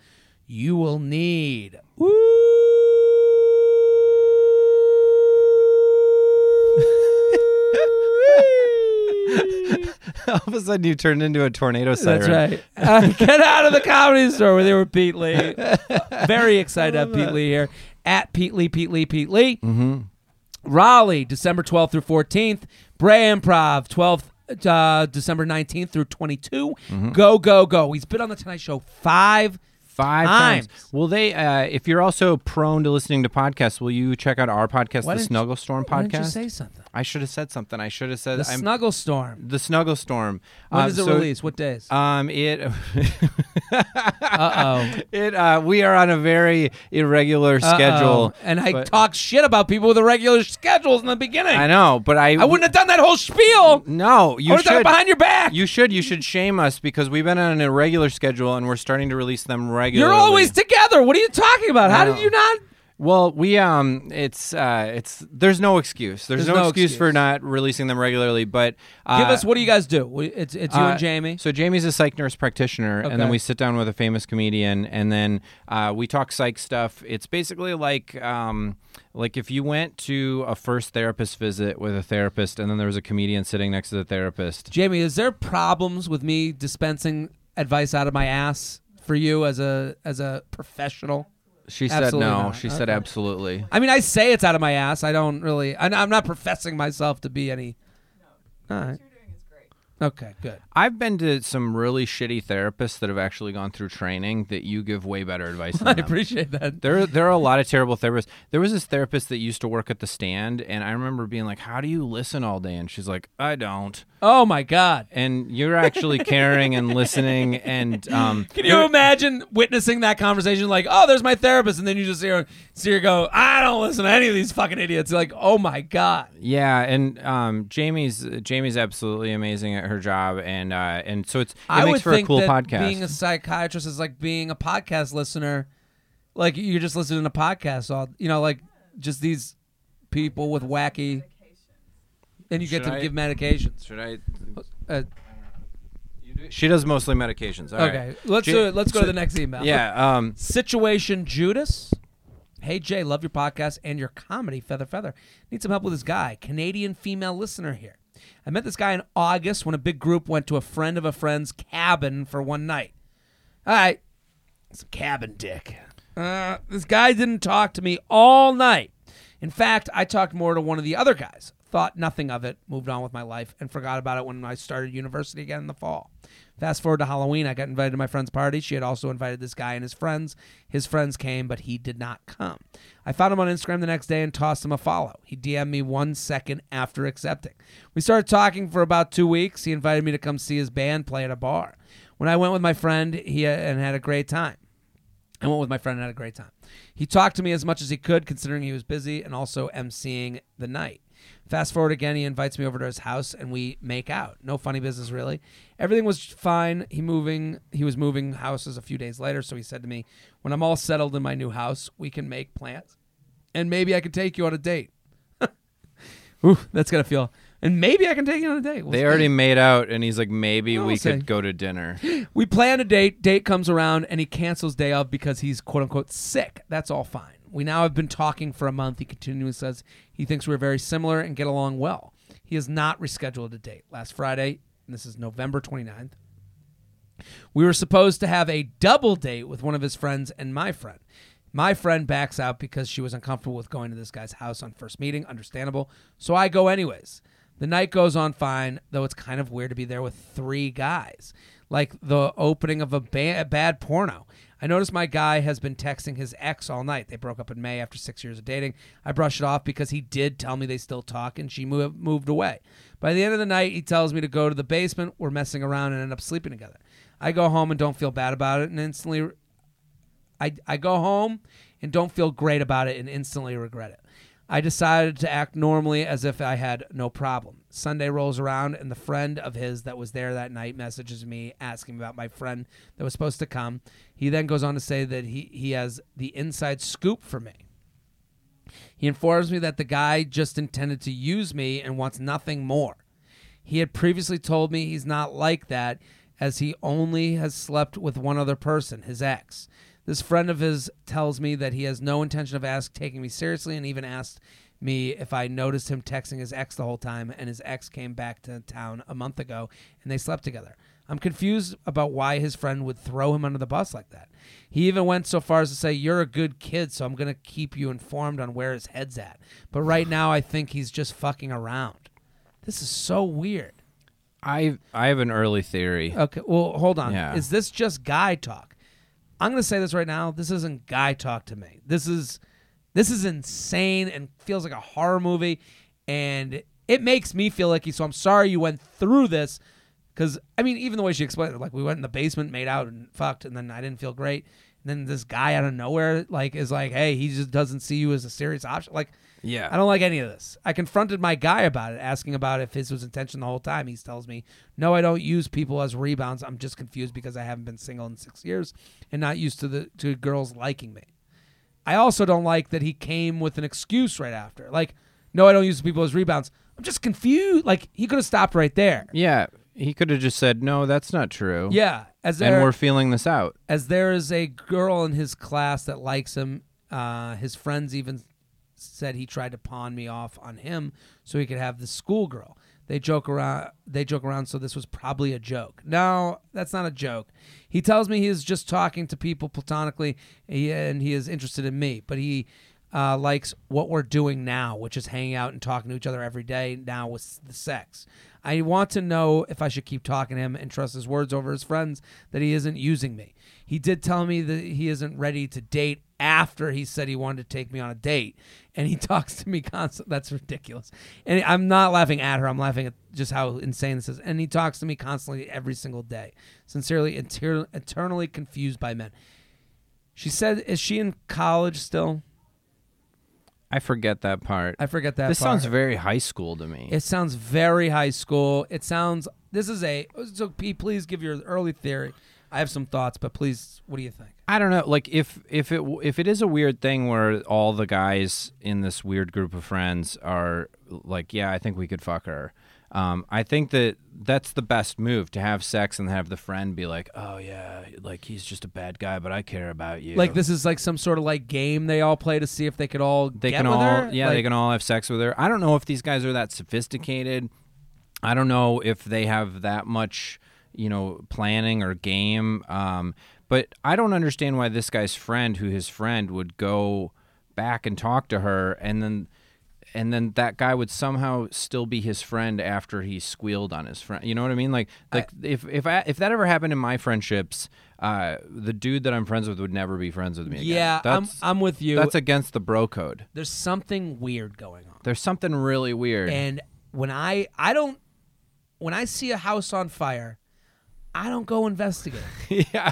you will need. All of a sudden, you turned into a tornado siren. That's right. Uh, get out of the comedy store with you, Pete Lee. Very excited to have Pete Lee here. At Pete Lee, Pete Lee, Pete Lee. Mm-hmm. Raleigh, December 12th through 14th. Brea Improv, 12th. Uh, December 19th through 22. Mm-hmm. Go, go, go. He's been on the Tonight Show five Five Times. times. Will they? Uh, if you're also prone to listening to podcasts, will you check out our podcast, Why the didn't you- Snuggle Storm Why didn't you say something? I should have said something. I should have said The I'm, Snuggle Storm. the Snuggle Storm. When Um, does it so, release? What days? Um, it. Uh-oh. it. Uh, we are on a very irregular schedule. And I but- talk shit about people with irregular schedules in the beginning. I know, but I. I wouldn't have done that whole spiel. No, I you would have done it should. behind your back. You should. You should shame us because we've been on an irregular schedule and we're starting to release them regularly. You're always together. What are you talking about? How did you not? Well, we um, it's uh, it's there's no excuse. There's, There's no, no excuse, for not releasing them regularly. But uh, Give us what do you guys do? We- It's it's you uh, and Jamie. So Jamie's a psych nurse practitioner, and then Okay. we sit down with a famous comedian, and then uh, we talk psych stuff. It's basically like um, like if you went to a first therapist visit with a therapist, and then there was a comedian sitting next to the therapist. Jamie, is there problems with me dispensing advice out of my ass for you as a as a professional? She said no. not. She said Okay. absolutely. I mean, I say it's out of my ass. I don't really. I, I'm not professing myself to be any. All right. What you're doing is great. Okay. Good. I've been to some really shitty therapists that have actually gone through training that you give way better advice I them. appreciate that. There, there are a lot of terrible therapists. There was this therapist that used to work at the stand, and I remember being like, "How do you listen all day?" And she's like, "I don't." Oh my God. And you're actually caring and listening, and um, Can you imagine witnessing that conversation? Like, oh, there's my therapist, and then you just hear, see her go, I don't listen to any of these fucking idiots. You're like, oh my god. yeah, and um, Jamie's Jamie's absolutely amazing at her job, and uh, and so it's it I makes would for think a cool that podcast. being a psychiatrist is like being a podcast listener. Like you're just listening to podcasts, all you know, like just these people with wacky, and you get Should to I- give medications. Should I? Uh, She does mostly medications. All right. okay, let's Ja- do it. Let's go to so- the next email. Yeah. Um, Situation Judas. Hey Jay, love your podcast and your comedy, Feather Feather. Need some help with this guy, Canadian female listener here. I met this guy in August when a big group went to a friend of a friend's cabin for one night. All right, some cabin dick. Uh, this guy didn't talk to me all night. In fact, I talked more to one of the other guys. Thought nothing of it, moved on with my life, and forgot about it when I started university again in the fall. Fast forward to Halloween, I got invited to my friend's party. She had also invited this guy and his friends. His friends came, but he did not come. I found him on Instagram the next day and tossed him a follow. He DM'd me one second after accepting. We started talking for about two weeks. He invited me to come see his band play at a bar. When I went with my friend, he uh, and had a great time. I went with my friend and had a great time. He talked to me as much as he could, considering he was busy and also emceeing the night. Fast forward again, he invites me over to his house and we make out. No funny business really. Everything was fine. He moving he was moving houses a few days later, so he said to me, "When I'm all settled in my new house, we can make plans. And maybe I can take you on a date." Ooh, that's gonna feel. And maybe I can take you on a date. We'll they see. already made out, and he's like, maybe We'll we see. could go to dinner. We plan a date. Date comes around, and he cancels day of because he's quote unquote sick. That's all fine. We now have been talking for a month. He continually says he thinks we're very similar and get along well. He has not rescheduled a date. Last Friday, and this is November 29th, we were supposed to have a double date with one of his friends and my friend. My friend backs out because she was uncomfortable with going to this guy's house on first meeting. Understandable. So I go anyways. The night goes on fine, though it's kind of weird to be there with three guys. Like the opening of a, ba- a bad porno. I noticed my guy has been texting his ex all night. They broke up in May after six years of dating. I brushed it off because he did tell me they still talk and she moved, moved away. By the end of the night, he tells me to go to the basement. We're messing around and end up sleeping together. I go home and don't feel bad about it and instantly I, I go home and don't feel great about it and instantly regret it. I decided to act normally as if I had no problem. Sunday rolls around, and the friend of his that was there that night messages me asking about my friend that was supposed to come. He then goes on to say that he, he has the inside scoop for me. He informs me that the guy just intended to use me and wants nothing more. He had previously told me he's not like that, as he only has slept with one other person, his ex. This friend of his tells me that he has no intention of ask, taking me seriously and even asked me if I noticed him texting his ex the whole time, and his ex came back to town a month ago and they slept together. I'm confused about why his friend would throw him under the bus like that. He even went so far as to say, You're a good kid, so I'm going to keep you informed on where his head's at. But right now, I think he's just fucking around. This is so weird. I I have an early theory. Okay, well, hold on. Yeah. Is this just guy talk? I'm going to say this right now. This isn't guy talk to me. This is this is insane and feels like a horror movie and it makes me feel icky. So I'm sorry you went through this cuz I mean even the way she explained it like we went in the basement, made out and fucked and then I didn't feel great. And then this guy out of nowhere like is like, "Hey, he just doesn't see you as a serious option." Like yeah. I don't like any of this. I confronted my guy about it, asking about if his was intention the whole time. He tells me, "No, I don't use people as rebounds. I'm just confused because I haven't been single in six years and not used to the to girls liking me." I also don't like that he came with an excuse right after. Like, "No, I don't use people as rebounds." I'm just confused. Like he could have stopped right there. Yeah. He could have just said, "No, that's not true." Yeah, as And we're feeling this out. as there is a girl in his class that likes him. Uh, his friends even said he tried to pawn me off on him so he could have the schoolgirl. They joke around. They joke around. So this was probably a joke. No, that's not a joke. He tells me he is just talking to people platonically, and he is interested in me. But he uh, likes what we're doing now, which is hanging out and talking to each other every day. Now with the sex, I want to know if I should keep talking to him and trust his words over his friends that he isn't using me. He did tell me that he isn't ready to date after he said he wanted to take me on a date, and he talks to me constantly. That's ridiculous. And I'm not laughing at her. I'm laughing at just how insane this is. And he talks to me constantly every single day. Sincerely, inter- eternally confused by men. She said, "Is she in college still?" I forget that part. I forget that. this part. sounds very high school to me. It sounds very high school. It sounds. This is a. So, Pete, please give your early theory. I have some thoughts, but please, what do you think? I don't know. Like if if it if it is a weird thing where all the guys in this weird group of friends are like, yeah, I think we could fuck her. Um, I think that that's the best move to have sex and have the friend be like, oh yeah, like he's just a bad guy, but I care about you. Like this is like some sort of like game they all play to see if they could all they can all her? yeah Like, they can all have sex with her. I don't know if these guys are that sophisticated. I don't know if they have that much you know planning or game. Um, but I don't understand why this guy's friend, who his friend, would go back and talk to her, and then and then that guy would somehow still be his friend after he squealed on his friend. You know what I mean? Like like if if I, if that ever happened in my friendships, uh, the dude that I'm friends with would never be friends with me again. Yeah, I'm I'm with you. that's against the bro code. There's something weird going on. There's something really weird. And when I I don't when I see a house on fire, I don't go investigate. yeah.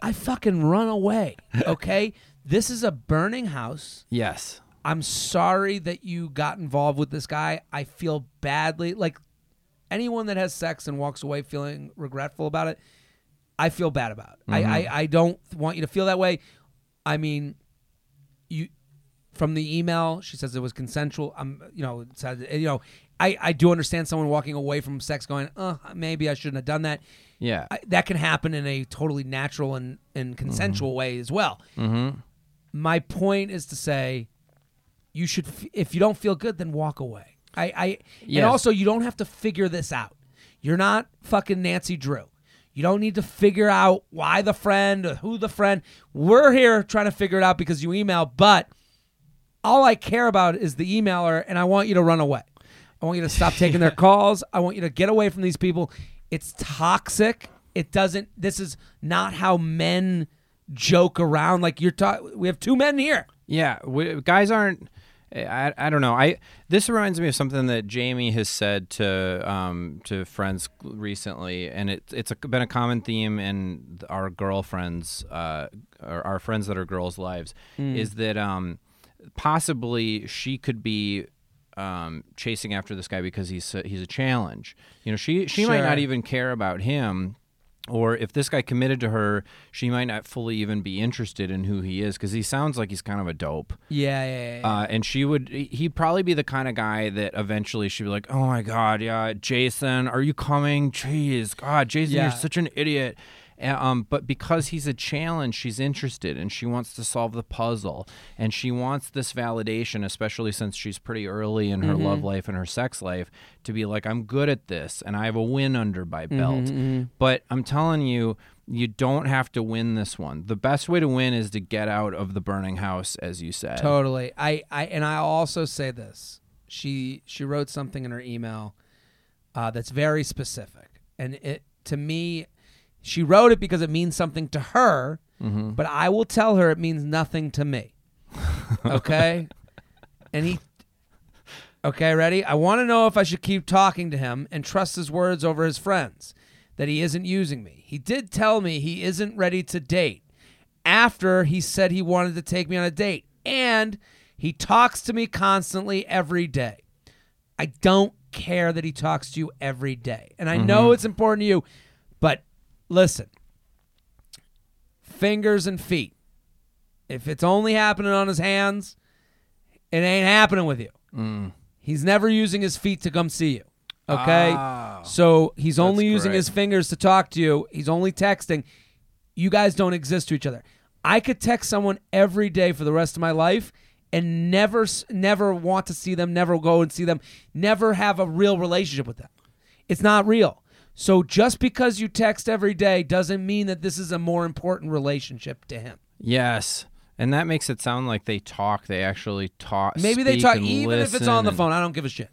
I fucking run away. Okay? this is a burning house. Yes. I'm sorry that you got involved with this guy. I feel badly. Like anyone that has sex and walks away feeling regretful about it, I feel bad about. It. I, I I don't want you to feel that way. I mean, you from the email, she says it was consensual. I'm, you know, said, you know, I I do understand someone walking away from sex going, uh, maybe I shouldn't have done that. Yeah. I, that can happen in a totally natural and, and consensual way as well. mm-hmm. My point is to say, you should, f- if you don't feel good, then walk away. I, I and Yes. also you don't have to figure this out. You're not fucking Nancy Drew. You don't need to figure out why the friend, or who the friend. We're here trying to figure it out because you email, but all I care about is the emailer, and I want you to run away. I want you to stop taking their calls. I want you to get away from these people. It's toxic. It doesn't. This is not how men joke around. Like you're talking. We have two men here. Yeah, we, guys aren't. I, I don't know. I this reminds me of something that Jamie has said to um, to friends recently, and it, it's a, been a common theme in our girlfriends, uh, or our friends that are girls' lives, is that um, possibly she could be um, chasing after this guy because he's a, he's a challenge. You know, she she might not even care about him. Or if this guy committed to her, she might not fully even be interested in who he is because he sounds like he's kind of a dope. Yeah, yeah, yeah. Uh, and she would, he'd probably be the kind of guy that eventually she'd be like, oh my God, yeah, Jason, are you coming? Jeez, God, Jason, Yeah. you're such an idiot. Um, but because he's a challenge, she's interested and she wants to solve the puzzle. And she wants this validation, especially since she's pretty early in her love life and her sex life, to be like, I'm good at this and I have a win under my belt. But I'm telling you, you don't have to win this one. The best way to win is to get out of the burning house, as you said. Totally. I, I and I also say this. She she wrote something in her email uh, that's very specific, and it to me, she wrote it because it means something to her. Mm-hmm. But I will tell her it means nothing to me. Okay. and he. Okay, ready? I want to know if I should keep talking to him and trust his words over his friends. That he isn't using me. He did tell me he isn't ready to date after he said he wanted to take me on a date. And he talks to me constantly every day. I don't care that he talks to you every day. And I know mm-hmm. it's important to you, listen fingers and feet. If it's only happening on his hands, it ain't happening with you. He's never using his feet to come see you. Okay? Ah. so he's only using great. his fingers to talk to you. He's only texting. You guys don't exist to each other. I could text someone every day for the rest of my life and never never want to see them, never go and see them, never have a real relationship with them. It's not real. So just because you text every day doesn't mean that this is a more important relationship to him. Yes. And that makes it sound like they talk. They actually talk. Maybe they talk even if it's on the phone. I don't give a shit.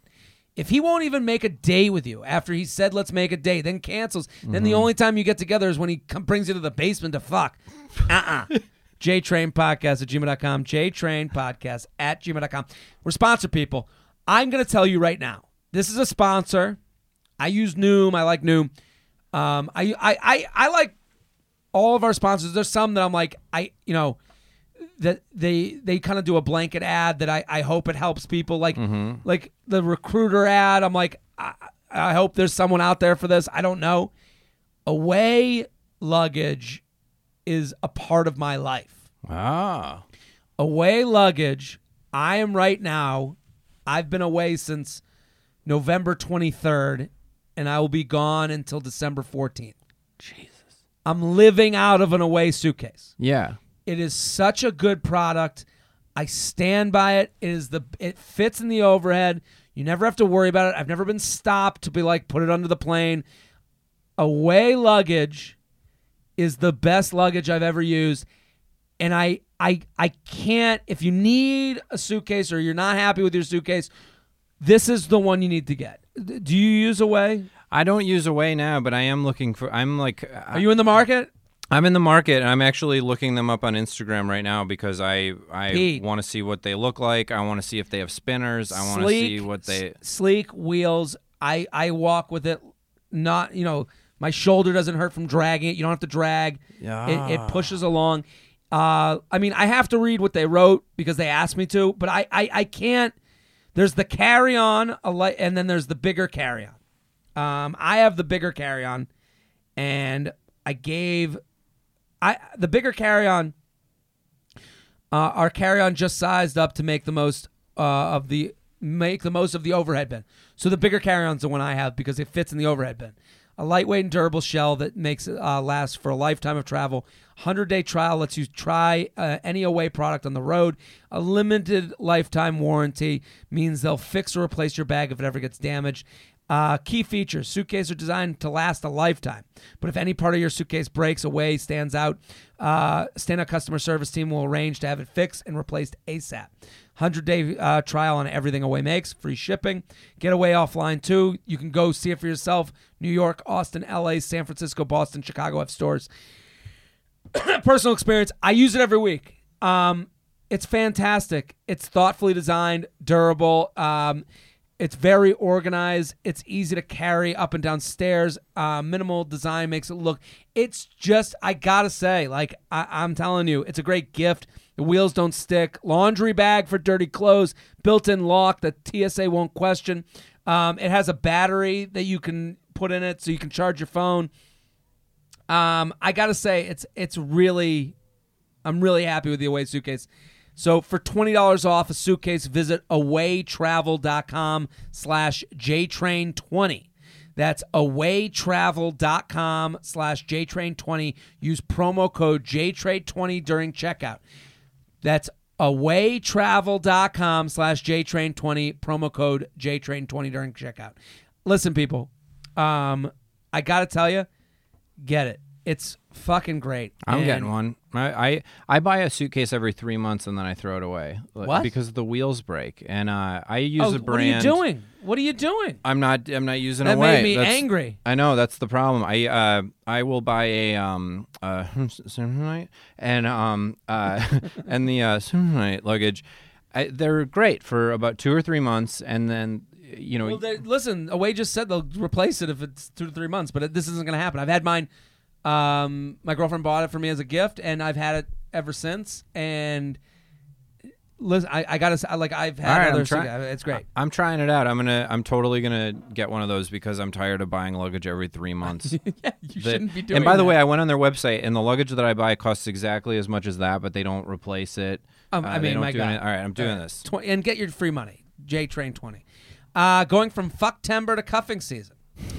If he won't even make a date with you after he said let's make a date, then cancels, then Mm-hmm. the only time you get together is when he come, brings you to the basement to fuck. Uh uh JTrain Podcast at gmail.com. JTrain Podcast at gmail.com. We're sponsor people. I'm going to tell you right now. This is a sponsor. I use Noom. I like Noom. Um, I, I, I, I like all of our sponsors. There's some that I'm like, I, you know, that they they kind of do a blanket ad that I, I hope it helps people like like the recruiter ad I'm like I, I hope there's someone out there for this I don't know away luggage is a part of my life Ah. away luggage I am right now I've been away since November 23rd and I will be gone until December 14th Jesus. I'm living out of an away suitcase Yeah. it is such a good product. I stand by it. It is the it fits in the overhead. You never have to worry about it. I've never been stopped to be like put it under the plane. Away luggage is the best luggage I've ever used. And I I I can't if you need a suitcase or you're not happy with your suitcase, this is the one you need to get. Do you use Away? I don't use Away now, but I am looking for. I'm like. Are you in the market? I'm in the market, and I'm actually looking them up on Instagram right now because I I want to see what they look like. I want to see if they have spinners. I want to see what they. sleek wheels. I I walk with it. Not you know my shoulder doesn't hurt from dragging it. You don't have to drag. It, it pushes along. Uh, I mean, I have to read what they wrote because they asked me to, but I I, I can't. There's the carry on, and then there's the bigger carry on. Um, I have the bigger carry on, and I gave I the bigger carry on. Uh, our carry on just sized up to make the most uh, of the make the most of the overhead bin. So the bigger carry on's the one I have because it fits in the overhead bin. A lightweight and durable shell that makes it uh, last for a lifetime of travel. 100 day trial lets you try uh, any away product on the road. A limited lifetime warranty means they'll fix or replace your bag if it ever gets damaged. Uh, key features suitcases are designed to last a lifetime. But if any part of your suitcase breaks away, stands out, uh, stand up customer service team will arrange to have it fixed and replaced ASAP. 100 day uh, trial on everything Away makes, free shipping. Get Away offline too. You can go see it for yourself. New York, Austin, LA, San Francisco, Boston, Chicago have stores. Personal experience. I use it every week. Um, it's fantastic. It's thoughtfully designed, durable. Um, It's very organized. It's easy to carry up and down stairs. Uh, minimal design makes it look. It's just, I gotta say, like I, I'm telling you, it's a great gift. The wheels don't stick. Laundry bag for dirty clothes. Built-in lock that TSA won't question. Um, it has a battery that you can put in it, so you can charge your phone. Um, I gotta say, it's it's really, I'm really happy with the Away suitcase. So for twenty dollars off a suitcase, visit awaytravel.com slash jtrain20. That's awaytravel.com slash jtrain20. Use promo code jtrain20 during checkout. That's awaytravel.com slash jtrain20, promo code jtrain20 during checkout. Listen, people, um, I got to tell you, get it. It's fucking great. I'm And- getting one. I, I I buy a suitcase every three months and then I throw it away. What? Because the wheels break, and uh, I use Oh, a brand. what are you doing? What are you doing? I'm not. I'm not using That away. made me That's- angry. I know that's the problem. I uh I will buy a um uh and um uh and the uh luggage. I, they're great for about two or three months, and then you know Well, they, listen, Away just said they'll replace it if it's two to three months, but it, this isn't going to happen. I've had mine. Um, my girlfriend bought it for me as a gift, and I've had it ever since. And listen, I, I gotta say, like I've had All right, I'm other. try- suitca- it's great. I'm trying it out. I'm gonna. I'm totally gonna get one of those because I'm tired of buying luggage every three months. yeah, you The- shouldn't be doing. and by the way, I went on their website, and the luggage that I buy costs exactly as much as that, but they don't replace it. Um, Uh, I mean, my God. all right, I'm doing right. this. Tw- and get your free money. J Train twenty. Uh, going from Fucktember to cuffing season.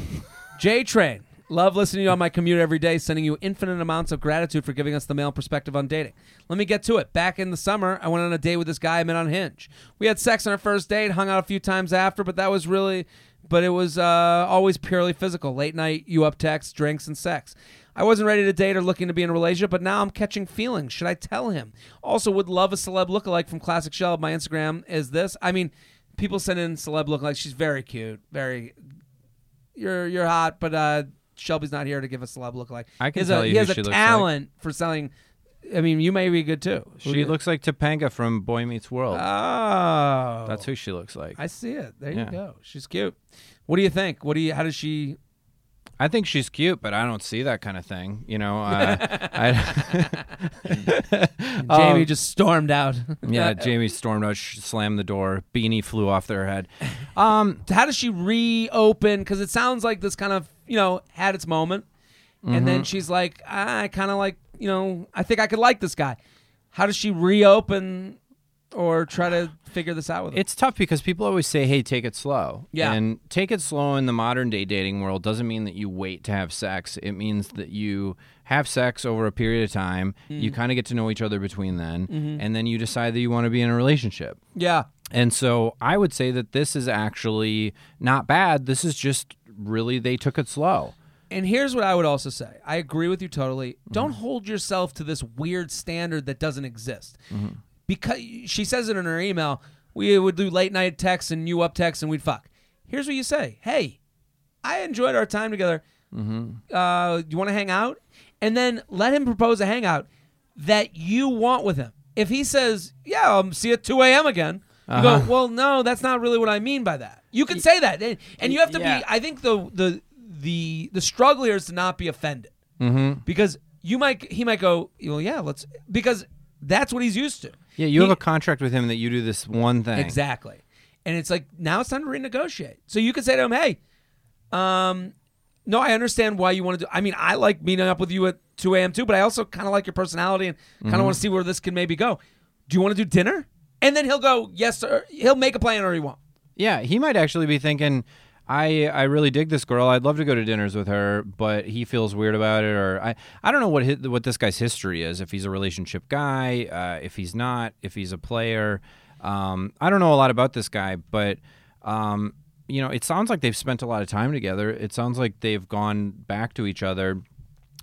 J Train. Love listening to you on my commute every day, sending you infinite amounts of gratitude for giving us the male perspective on dating. Let me get to it. Back in the summer, I went on a date with this guy I met on Hinge. We had sex on our first date, hung out a few times after, but that was really, but it was uh, always purely physical. Late night, you up text, drinks, and sex. I wasn't ready to date or looking to be in a relationship, but now I'm catching feelings. Should I tell him? Also, would love a celeb lookalike from Classic Shelb. My Instagram is this. I mean, people send in celeb lookalike. She's very cute, very. You're you're hot, but uh, Shelby's not here to give a celeb lookalike. I can he has tell a, you he who has a she looks like. talent for selling. I mean, you may be good too. Who do She you- looks like Topanga from Boy Meets World. Oh, That's who she looks like. I, see it. There Yeah. you go. She's cute. What do you think? What do you? How does she? Think she's cute, but I don't see that kind of thing. You know, uh, I, Jamie Um, just stormed out. yeah. Jamie stormed out, sh- slammed the door, beanie flew off their head. Um, how does she reopen? Because it sounds like this kind of you know had its moment, and Mm-hmm. then she's like, I kind of like you know I think I could like this guy. How does she reopen or try to figure this out with him? It's tough because people always say, "Hey, take it slow." Yeah. And take it slow in the modern day dating world doesn't mean that you wait to have sex. It means that you have sex over a period of time. Mm. You kind of get to know each other between then, Mm-hmm. and then you decide that you want to be in a relationship. yeah, And so I would say that this is actually not bad. This is just really they took it slow. And here's what I would also say. I agree with you totally. Mm-hmm. Don't hold yourself to this weird standard that doesn't exist. Mm-hmm. Because she says it in her email, we would do late night texts and you up texts and we'd fuck. Here's what you say. Hey, I enjoyed our time together. Mm-hmm. Uh, you want to hang out? And then let him propose a hangout that you want with him. If he says, "Yeah, I'll see you at 2 a.m. again," you Uh-huh. go, "Well, no, that's not really what I mean by that." You can say that, and, and you have to Yeah. be. I think the the the the struggle here is to not be offended Mm-hmm. because you might he might go, "Well, yeah, let's," because that's what he's used to. Yeah, you He- have a contract with him that you do this one thing. Exactly. And it's like now it's time to renegotiate. So you could say to him, "Hey, um, no, I understand why you want to do. I mean, I like meeting up with you at 2 a.m. too, but I also kind of like your personality and kind of Mm-hmm. want to see where this can maybe go. Do you want to do dinner?" And then he'll go, "Yes, sir." He'll make a plan or he won't. Yeah, he might actually be thinking, I I really dig this girl. I'd love to go to dinners with her, but he feels weird about it, or I I don't know what his, what this guy's history is. If he's a relationship guy, uh, if he's not, if he's a player, um, I don't know a lot about this guy, but. Um, you know, it sounds like they've spent a lot of time together. It sounds like they've gone back to each other.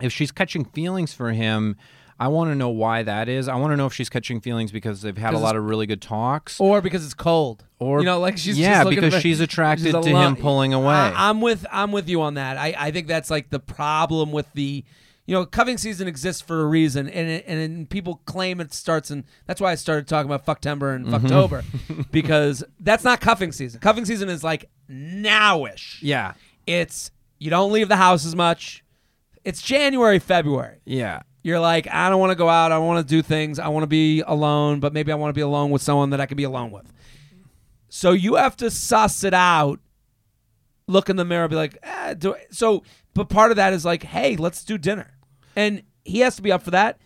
If she's catching feelings for him, I want to know why that is. I want to know if she's catching feelings because they've had a lot of really good talks. Or because it's cold. Or you know, like she's yeah, because for- she's attracted she's to him pulling away. I, am with I'm with you on that. I, I think that's like the problem with the, you know, cuffing season exists for a reason, and it, and people claim it starts and That's why I started talking about Fucktember and mm-hmm. Fucktober, because that's not cuffing season. Cuffing season is like nowish. Yeah. It's you don't leave the house as much. It's January, February. Yeah. You're like, I don't want to go out. I want to do things. I want to be alone, but maybe I want to be alone with someone that I can be alone with. So you have to suss it out. Look in the mirror, be like, eh, do I-" so. But part of that is like, hey, let's do dinner, and he has to be up for that,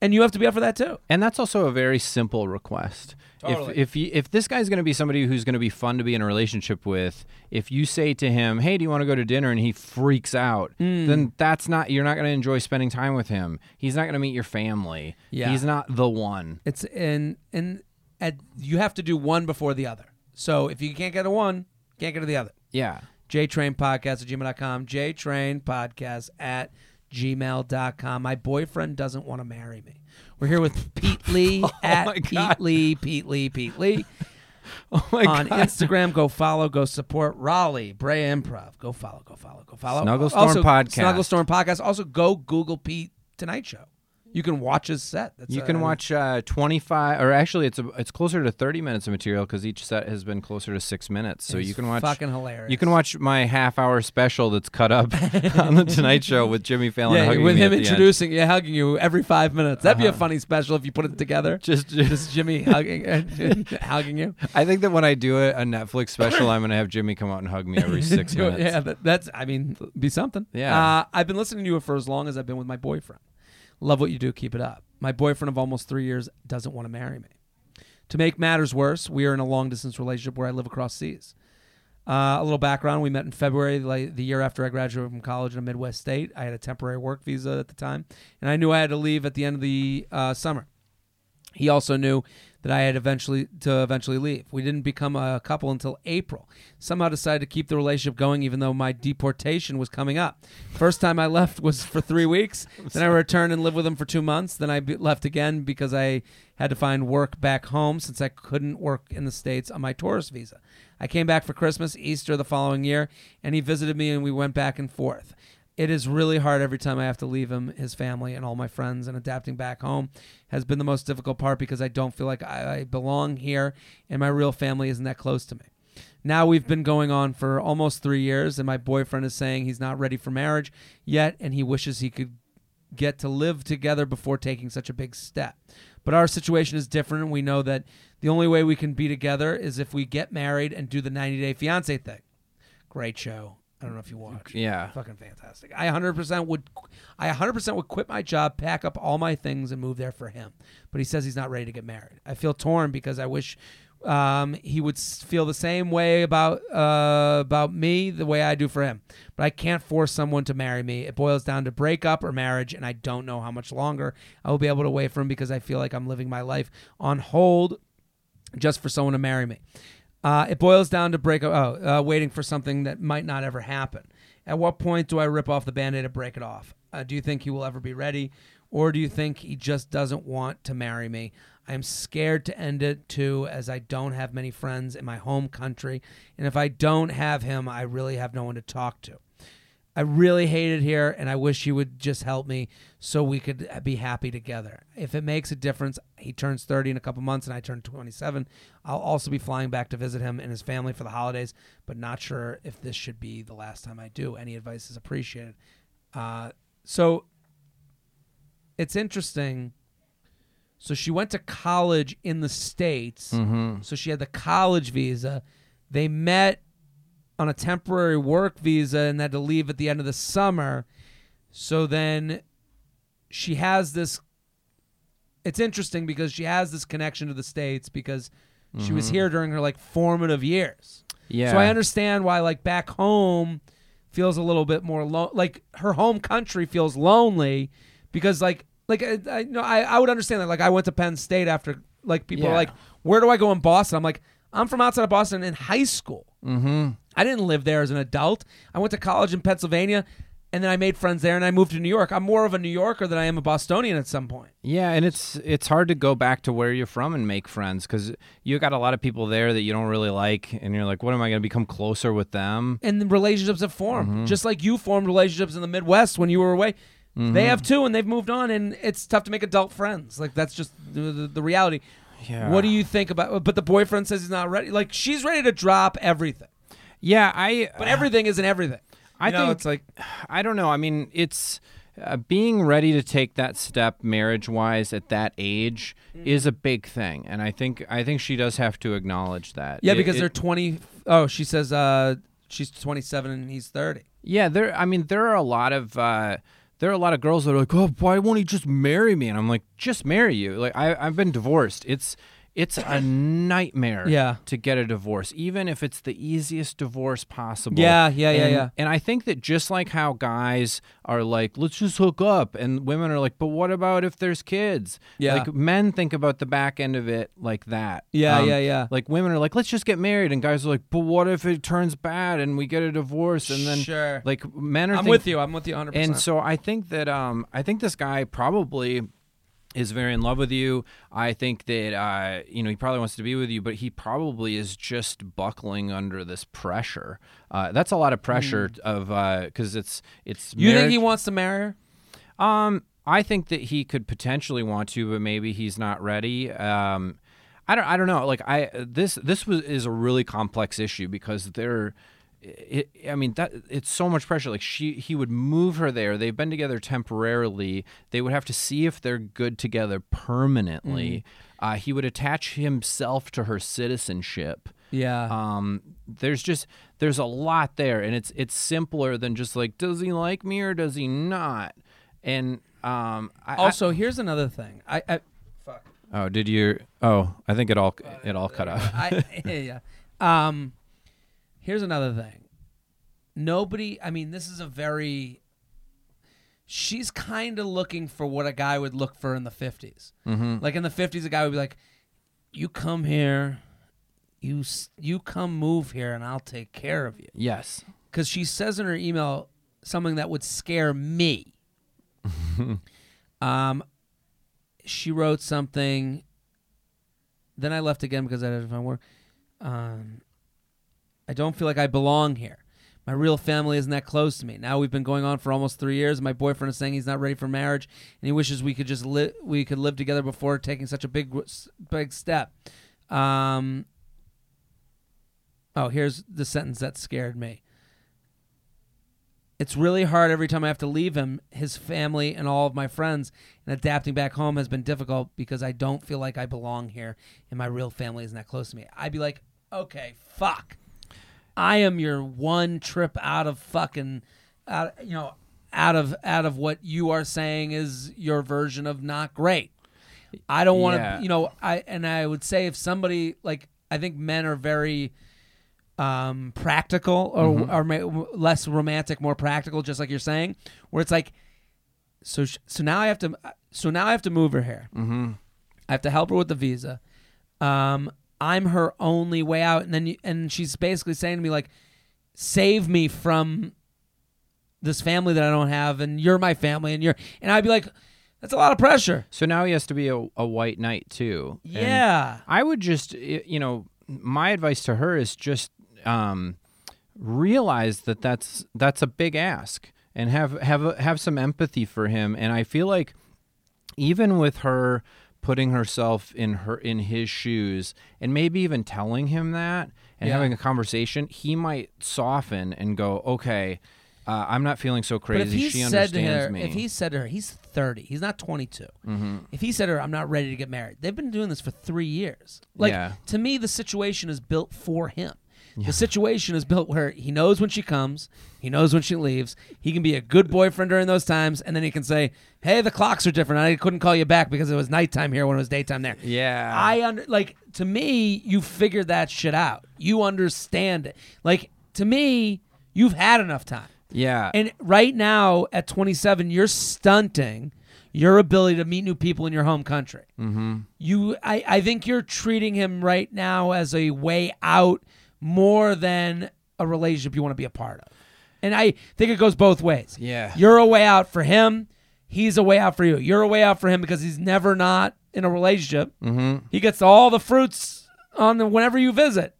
and you have to be up for that too. And that's also a very simple request. Totally. If if you, if this guy's going to be somebody who's going to be fun to be in a relationship with, if you say to him, "Hey, do you want to go to dinner?" and he freaks out, Hmm. then that's not you're not going to enjoy spending time with him. He's not going to meet your family. Yeah. He's not the one. It's and and at, you have to do one before the other. So if you can't get to one, can't get to the other. Yeah. JTrainPodcast at gmail.com. JTrainPodcast at gmail.com. My boyfriend doesn't want to marry me. We're here with Pete Lee oh at Pete Lee, Pete Lee, Pete Lee. Oh my on god. Instagram, go follow, go support Raleigh, Brea Improv. Go follow, go follow, go follow. Snugglestorm also, Podcast. Snugglestorm Podcast. Also, go Google Pete Tonight Show. You can watch his set. That's You uh, can watch uh, 25, or actually, it's a, it's closer to 30 minutes of material because each set has been closer to six minutes. So you can watch. fucking hilarious. You can watch my half-hour special that's cut up on the Tonight Show with Jimmy Fallon Yeah, hugging with me him end. introducing you, hugging you every five minutes. That'd be a Uh-huh. funny special if you put it together. Just, just Just Jimmy hugging, hugging you. I think that when I do a, a Netflix special, I'm gonna have Jimmy come out and hug me every six minutes. Yeah, that, that's. I mean, be something. Yeah. Uh, I've been listening to you for as long as I've been with my boyfriend. Love what you do. Keep it up. My boyfriend of almost three years doesn't want to marry me. To make matters worse, we are in a long distance relationship where I live across seas. Uh, a little background: We met in February, like the year after I graduated from college in a Midwest state. I had a temporary work visa at the time, and I knew I had to leave at the end of the uh, summer. He also knew that I had eventually to eventually leave. We didn't become a couple until April. Somehow decided to keep the relationship going even though my deportation was coming up. First time I left was for 3 weeks. Then I returned and lived with him for 2 months. Then I be- left again because I had to find work back home since I couldn't work in the states on my tourist visa. I came back for Christmas, Easter the following year, and he visited me and we went back and forth. It is really hard every time I have to leave him, his family, and all my friends, and adapting back home has been the most difficult part because I don't feel like I, I belong here, and my real family isn't that close to me. Now we've been going on for almost three years, and my boyfriend is saying he's not ready for marriage yet, and he wishes he could get to live together before taking such a big step. But our situation is different, we know that the only way we can be together is if we get married and do the 90 Day Fiance thing. Great show. I don't know if you watch. Yeah. Fucking fantastic. I 100% would I 100% would quit my job, pack up all my things and move there for him. But he says he's not ready to get married. I feel torn because I wish um, he would feel the same way about uh, about me the way I do for him. But I can't force someone to marry me. It boils down to breakup or marriage and I don't know how much longer I will be able to wait for him because I feel like I'm living my life on hold just for someone to marry me. Uh, it boils down to break. Oh, uh, waiting for something that might not ever happen. At what point do I rip off the band-aid and break it off? Uh, do you think he will ever be ready, or do you think he just doesn't want to marry me? I am scared to end it too, as I don't have many friends in my home country, and if I don't have him, I really have no one to talk to. I really hate it here, and I wish he would just help me so we could be happy together. If it makes a difference, he turns 30 in a couple months, and I turn 27. I'll also be flying back to visit him and his family for the holidays, but not sure if this should be the last time I do. Any advice is appreciated. Uh, so it's interesting. So she went to college in the States. Mm-hmm. So she had the college visa. They met on a temporary work visa and had to leave at the end of the summer. So then she has this. It's interesting because she has this connection to the States because she was here during her like formative years. Yeah. So I understand why like back home feels a little bit more lo- like her home country feels lonely because like like I, I I, I would understand that like I went to Penn State after like people are Yeah. like where do I go in Boston I'm like I'm from outside of Boston in high school Mm-hmm. I didn't live there as an adult I went to college in Pennsylvania and then I made friends there and I moved to New York I'm more of a New Yorker than I am a Bostonian at some point Yeah, and it's it's hard to go back to where you're from and make friends because you got a lot of people there that you don't really like, and you're like, what am I going to become closer with them? and the relationships have formed Mm-hmm. just like you formed relationships in the Midwest when you were away They have too and they've moved on, and it's tough to make adult friends. Like that's just the, the, the reality. Yeah. What do you think about? But the boyfriend says he's not ready. Like she's ready to drop everything, Yeah, I. but everything isn't everything. I You know, think it's like I don't know. I mean, it's uh, being ready to take that step marriage wise at that age Mm. is a big thing, and I think I think she does have to acknowledge that. yeah, It- because it- they're twenty. Oh, she says uh, she's twenty seven and he's thirty. Yeah, there. I mean, there are a lot of uh, there are a lot of girls that are like, "Oh, why won't he just marry me?" And I'm like, "Just marry you." Like, I I've been divorced. It's it's a nightmare. Yeah. To get a divorce, even if it's the easiest divorce possible. Yeah, yeah, yeah, and, yeah. And I think that just like how guys are like, "Let's just hook up," and women are like, "But what about if there's kids?" Yeah. Like men think about the back end of it like that. Yeah, Um, yeah, yeah. Like women are like, "Let's just get married," and guys are like, "But what if it turns bad and we get a divorce?" And then Sure. like men are I'm with you. I'm with you 100. and so I think that um I think this guy probably is very in love with you. I think that uh you know he probably wants to be with you, but he probably is just buckling under this pressure. Uh, that's a lot of pressure of because it's it's Hmm. you think he wants to marry her? um, I think that he could potentially want to, but maybe he's not ready. Um, I don't. I don't know. Like I this this was is a really complex issue because there. It, I mean that it's so much pressure. Like she, he would move her there. They've been together temporarily. They would have to see if they're good together permanently. Uh, he would attach himself to her citizenship. Yeah. Um, there's just there's a lot there, and it's it's simpler than just like does he like me or does he not? And um, I, I- also, here's another thing. I, I fuck. oh, did you? Oh, I think it all it all cut off. I yeah. Um, here's another thing. Nobody. I mean, this is a very. She's kind of looking for what a guy would look for in the 50s. Mm-hmm. Like in the 50s, a guy would be like, "You come here, you you come move here, and I'll take care of you." Yes. Because she says in her email something that would scare me. um, she wrote something. Then I left again because I didn't find work. Um, I don't feel like I belong here. My real family isn't that close to me. Now we've been going on for almost three years. My boyfriend is saying he's not ready for marriage, and he wishes we could just live. We could live together before taking such a big, big step. Um, oh, here's the sentence that scared me. It's really hard every time I have to leave him, his family, and all of my friends. And adapting back home has been difficult because I don't feel like I belong here, and my real family isn't that close to me. I'd be like, okay, fuck. I am your one trip out of fucking, out, you know, out of out of what you are saying is your version of not great. I don't want to, Yeah. you know, I and I would say if somebody like I think men are very um practical or Mm-hmm. or ma- less romantic, more practical, just like you're saying, where it's like, so sh- so now I have to so now I have to move her here. Mm-hmm. I have to help her with the visa. Um, I'm her only way out, and then you, and she's basically saying to me like, "Save me from this family that I don't have, and you're my family, and you're." And I'd be like, "That's a lot of pressure." So now he has to be a, a white knight too. And Yeah, I would just, you know, my advice to her is just um, realize that that's that's a big ask, and have have have some empathy for him. And I feel like even with her putting herself in her in his shoes, and maybe even telling him that and Yeah. having a conversation, he might soften and go, "Okay, uh, I'm not feeling so crazy. but if he she said to her, me." if he said to her, he's 30, he's not 22. mm-hmm. If he said to her, "I'm not ready to get married," they've been doing this for three years. Like Yeah. to me, the situation is built for him. The situation is built where he knows when she comes, he knows when she leaves. He can be a good boyfriend during those times, and then he can say, "Hey, the clocks are different. I couldn't call you back because it was nighttime here when it was daytime there." yeah, I under like to me, you figured that shit out. You understand it. Like to me, you've had enough time. yeah, And right now at 27, you're stunting your ability to meet new people in your home country. mm-hmm. You, I, I think you're treating him right now as a way out more than a relationship you want to be a part of. And I think it goes both ways. yeah. You're a way out for him. He's a way out for you. You're a way out for him because he's never not in a relationship. Mm-hmm. He gets all the fruits on the, whenever you visit.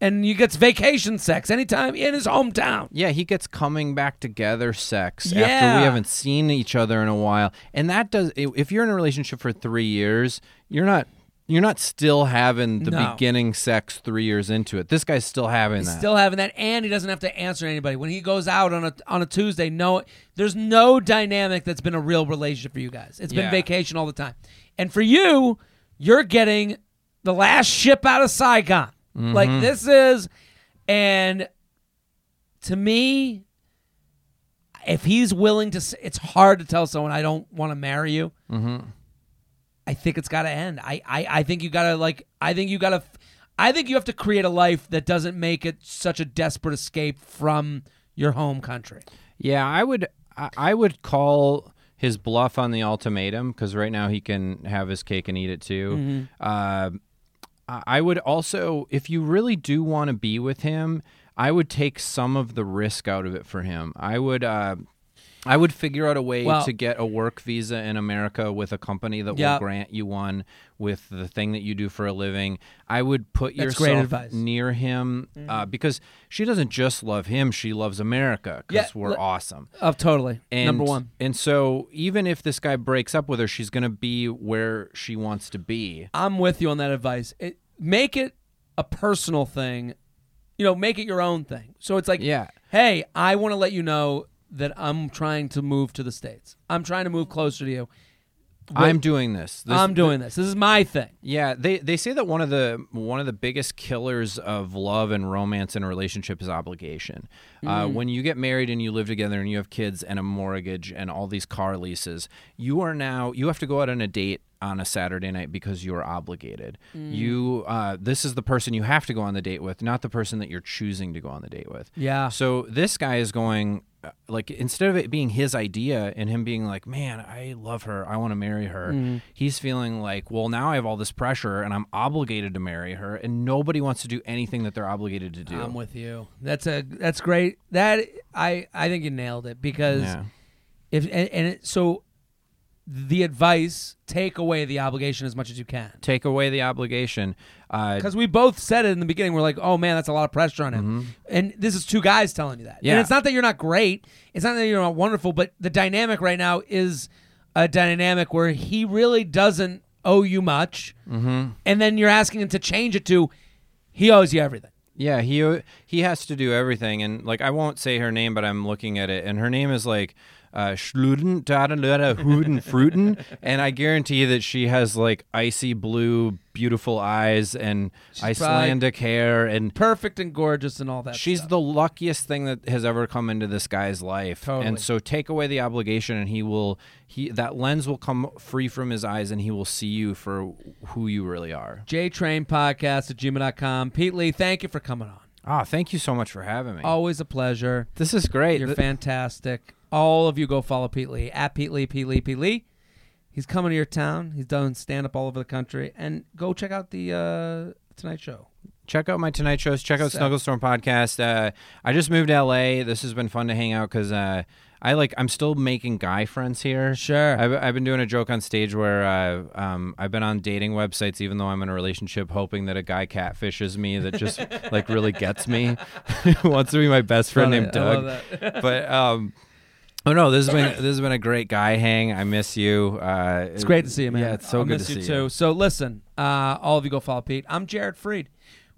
and he gets vacation sex anytime in his hometown. Yeah, he gets coming back together sex after we haven't seen each other in a while. And that does if you're in a relationship for 3 years, you're not you're not still having the No. beginning sex 3 years into it. This guy's still having He's that. still having that, and he doesn't have to answer anybody when he goes out on a on a Tuesday. No, there's no dynamic that's been a real relationship for you guys. It's been vacation all the time, and for you, you're getting the last ship out of Saigon. Like Mm-hmm. this is, and to me, if he's willing to, s- it's hard to tell someone I don't want to marry you. I think it's got to end. I, I, I think you got to like. I think you got to. I think you have to create a life that doesn't make it such a desperate escape from your home country. Yeah, I would I, I would call his bluff on the ultimatum because right now he can have his cake and eat it too. Uh, I I would also, if you really do want to be with him, I would take some of the risk out of it for him. I would. Uh, I would figure out a way Well- to get a work visa in America with a company that Yep. will grant you one with the thing that you do for a living. I would put yourself advice. near him uh, because she doesn't just love him; she loves America because Yeah, we're li- awesome. Oh, totally. And, Number one. And so even if this guy breaks up with her, she's going to be where she wants to be. I'm with you on that advice. It, make it a personal thing. You know, make it your own thing. So it's like, Yeah. hey, I want to let you know that I'm trying to move to the states. I'm trying to move closer to you. I'm doing this. This- I'm doing this. This is my thing. Yeah, they they say that one of the one of the biggest killers of love and romance in a relationship is obligation. Uh, when you get married and you live together and you have kids and a mortgage and all these car leases, you are now you have to go out on a date on a Saturday night because you are obligated. You uh, this is the person you have to go on the date with, not the person that you're choosing to go on the date with. Yeah. So this guy is going uh, like instead of it being his idea and him being like, "Man, I love her. I want to marry her." Mm-hmm. He's feeling like, "Well, now I have all this pressure and I'm obligated to marry her and nobody wants to do anything that they're obligated to do." I'm with you. That's a that's great. That I I think you nailed it because yeah. if and, and it, so the advice take away the obligation as much as you can. Take away the obligation. Uh, because we both said it in the beginning. We're like oh man that's a lot of pressure on him. And this is two guys telling you that. Mm-hmm. Yeah. and it's not that you're not great. It's not that you're not wonderful but the dynamic right now is a dynamic where he really doesn't owe you much. Mhm. and then you're asking him to change it to he owes you everything. Yeah, he he has to do everything, and like I won't say her name, but I'm looking at it, and her name is like uh, Schluden Dadelada Huden Fruten, and I guarantee that she has like icy blue, beautiful eyes and Icelandic hair, and perfect and gorgeous and all that she's stuff. the luckiest thing that has ever come into this guy's life. Totally. And so take away the obligation, and he will he that lens will come free from his eyes, and he will see you for who you really are. JTrain Podcast at gmail.com. Pete Lee, thank you for coming on. Ah, thank you so much for having me. Always a pleasure. this is great. You're Th- fantastic. All of you go follow Pete Lee at Pete Lee, Pete Lee, Pete Lee. He's coming to your town. He's done stand up all over the country. And go check out the uh, Tonight Show. check out my Tonight shows. Check out. Snugglestorm podcast. Uh, I just moved to LA. This has been fun to hang out because uh, I like. I'm still making guy friends here. Sure. I've, I've been doing a joke on stage where uh, um, I've been on dating websites, even though I'm in a relationship, hoping that a guy catfishes me that just like really gets me. Wants to be my best friend Funny. named Doug. but um, oh no, this has been this has been a great guy hang. I miss you. Uh, It's great to see you, man. Yeah, it's so I'll good miss to you see too. you. So listen, uh, all of you go follow Pete. I'm Jared Freid.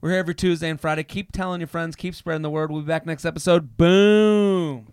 We're here every Tuesday and Friday. Keep telling your friends. Keep spreading the word. We'll be back next episode. Boom.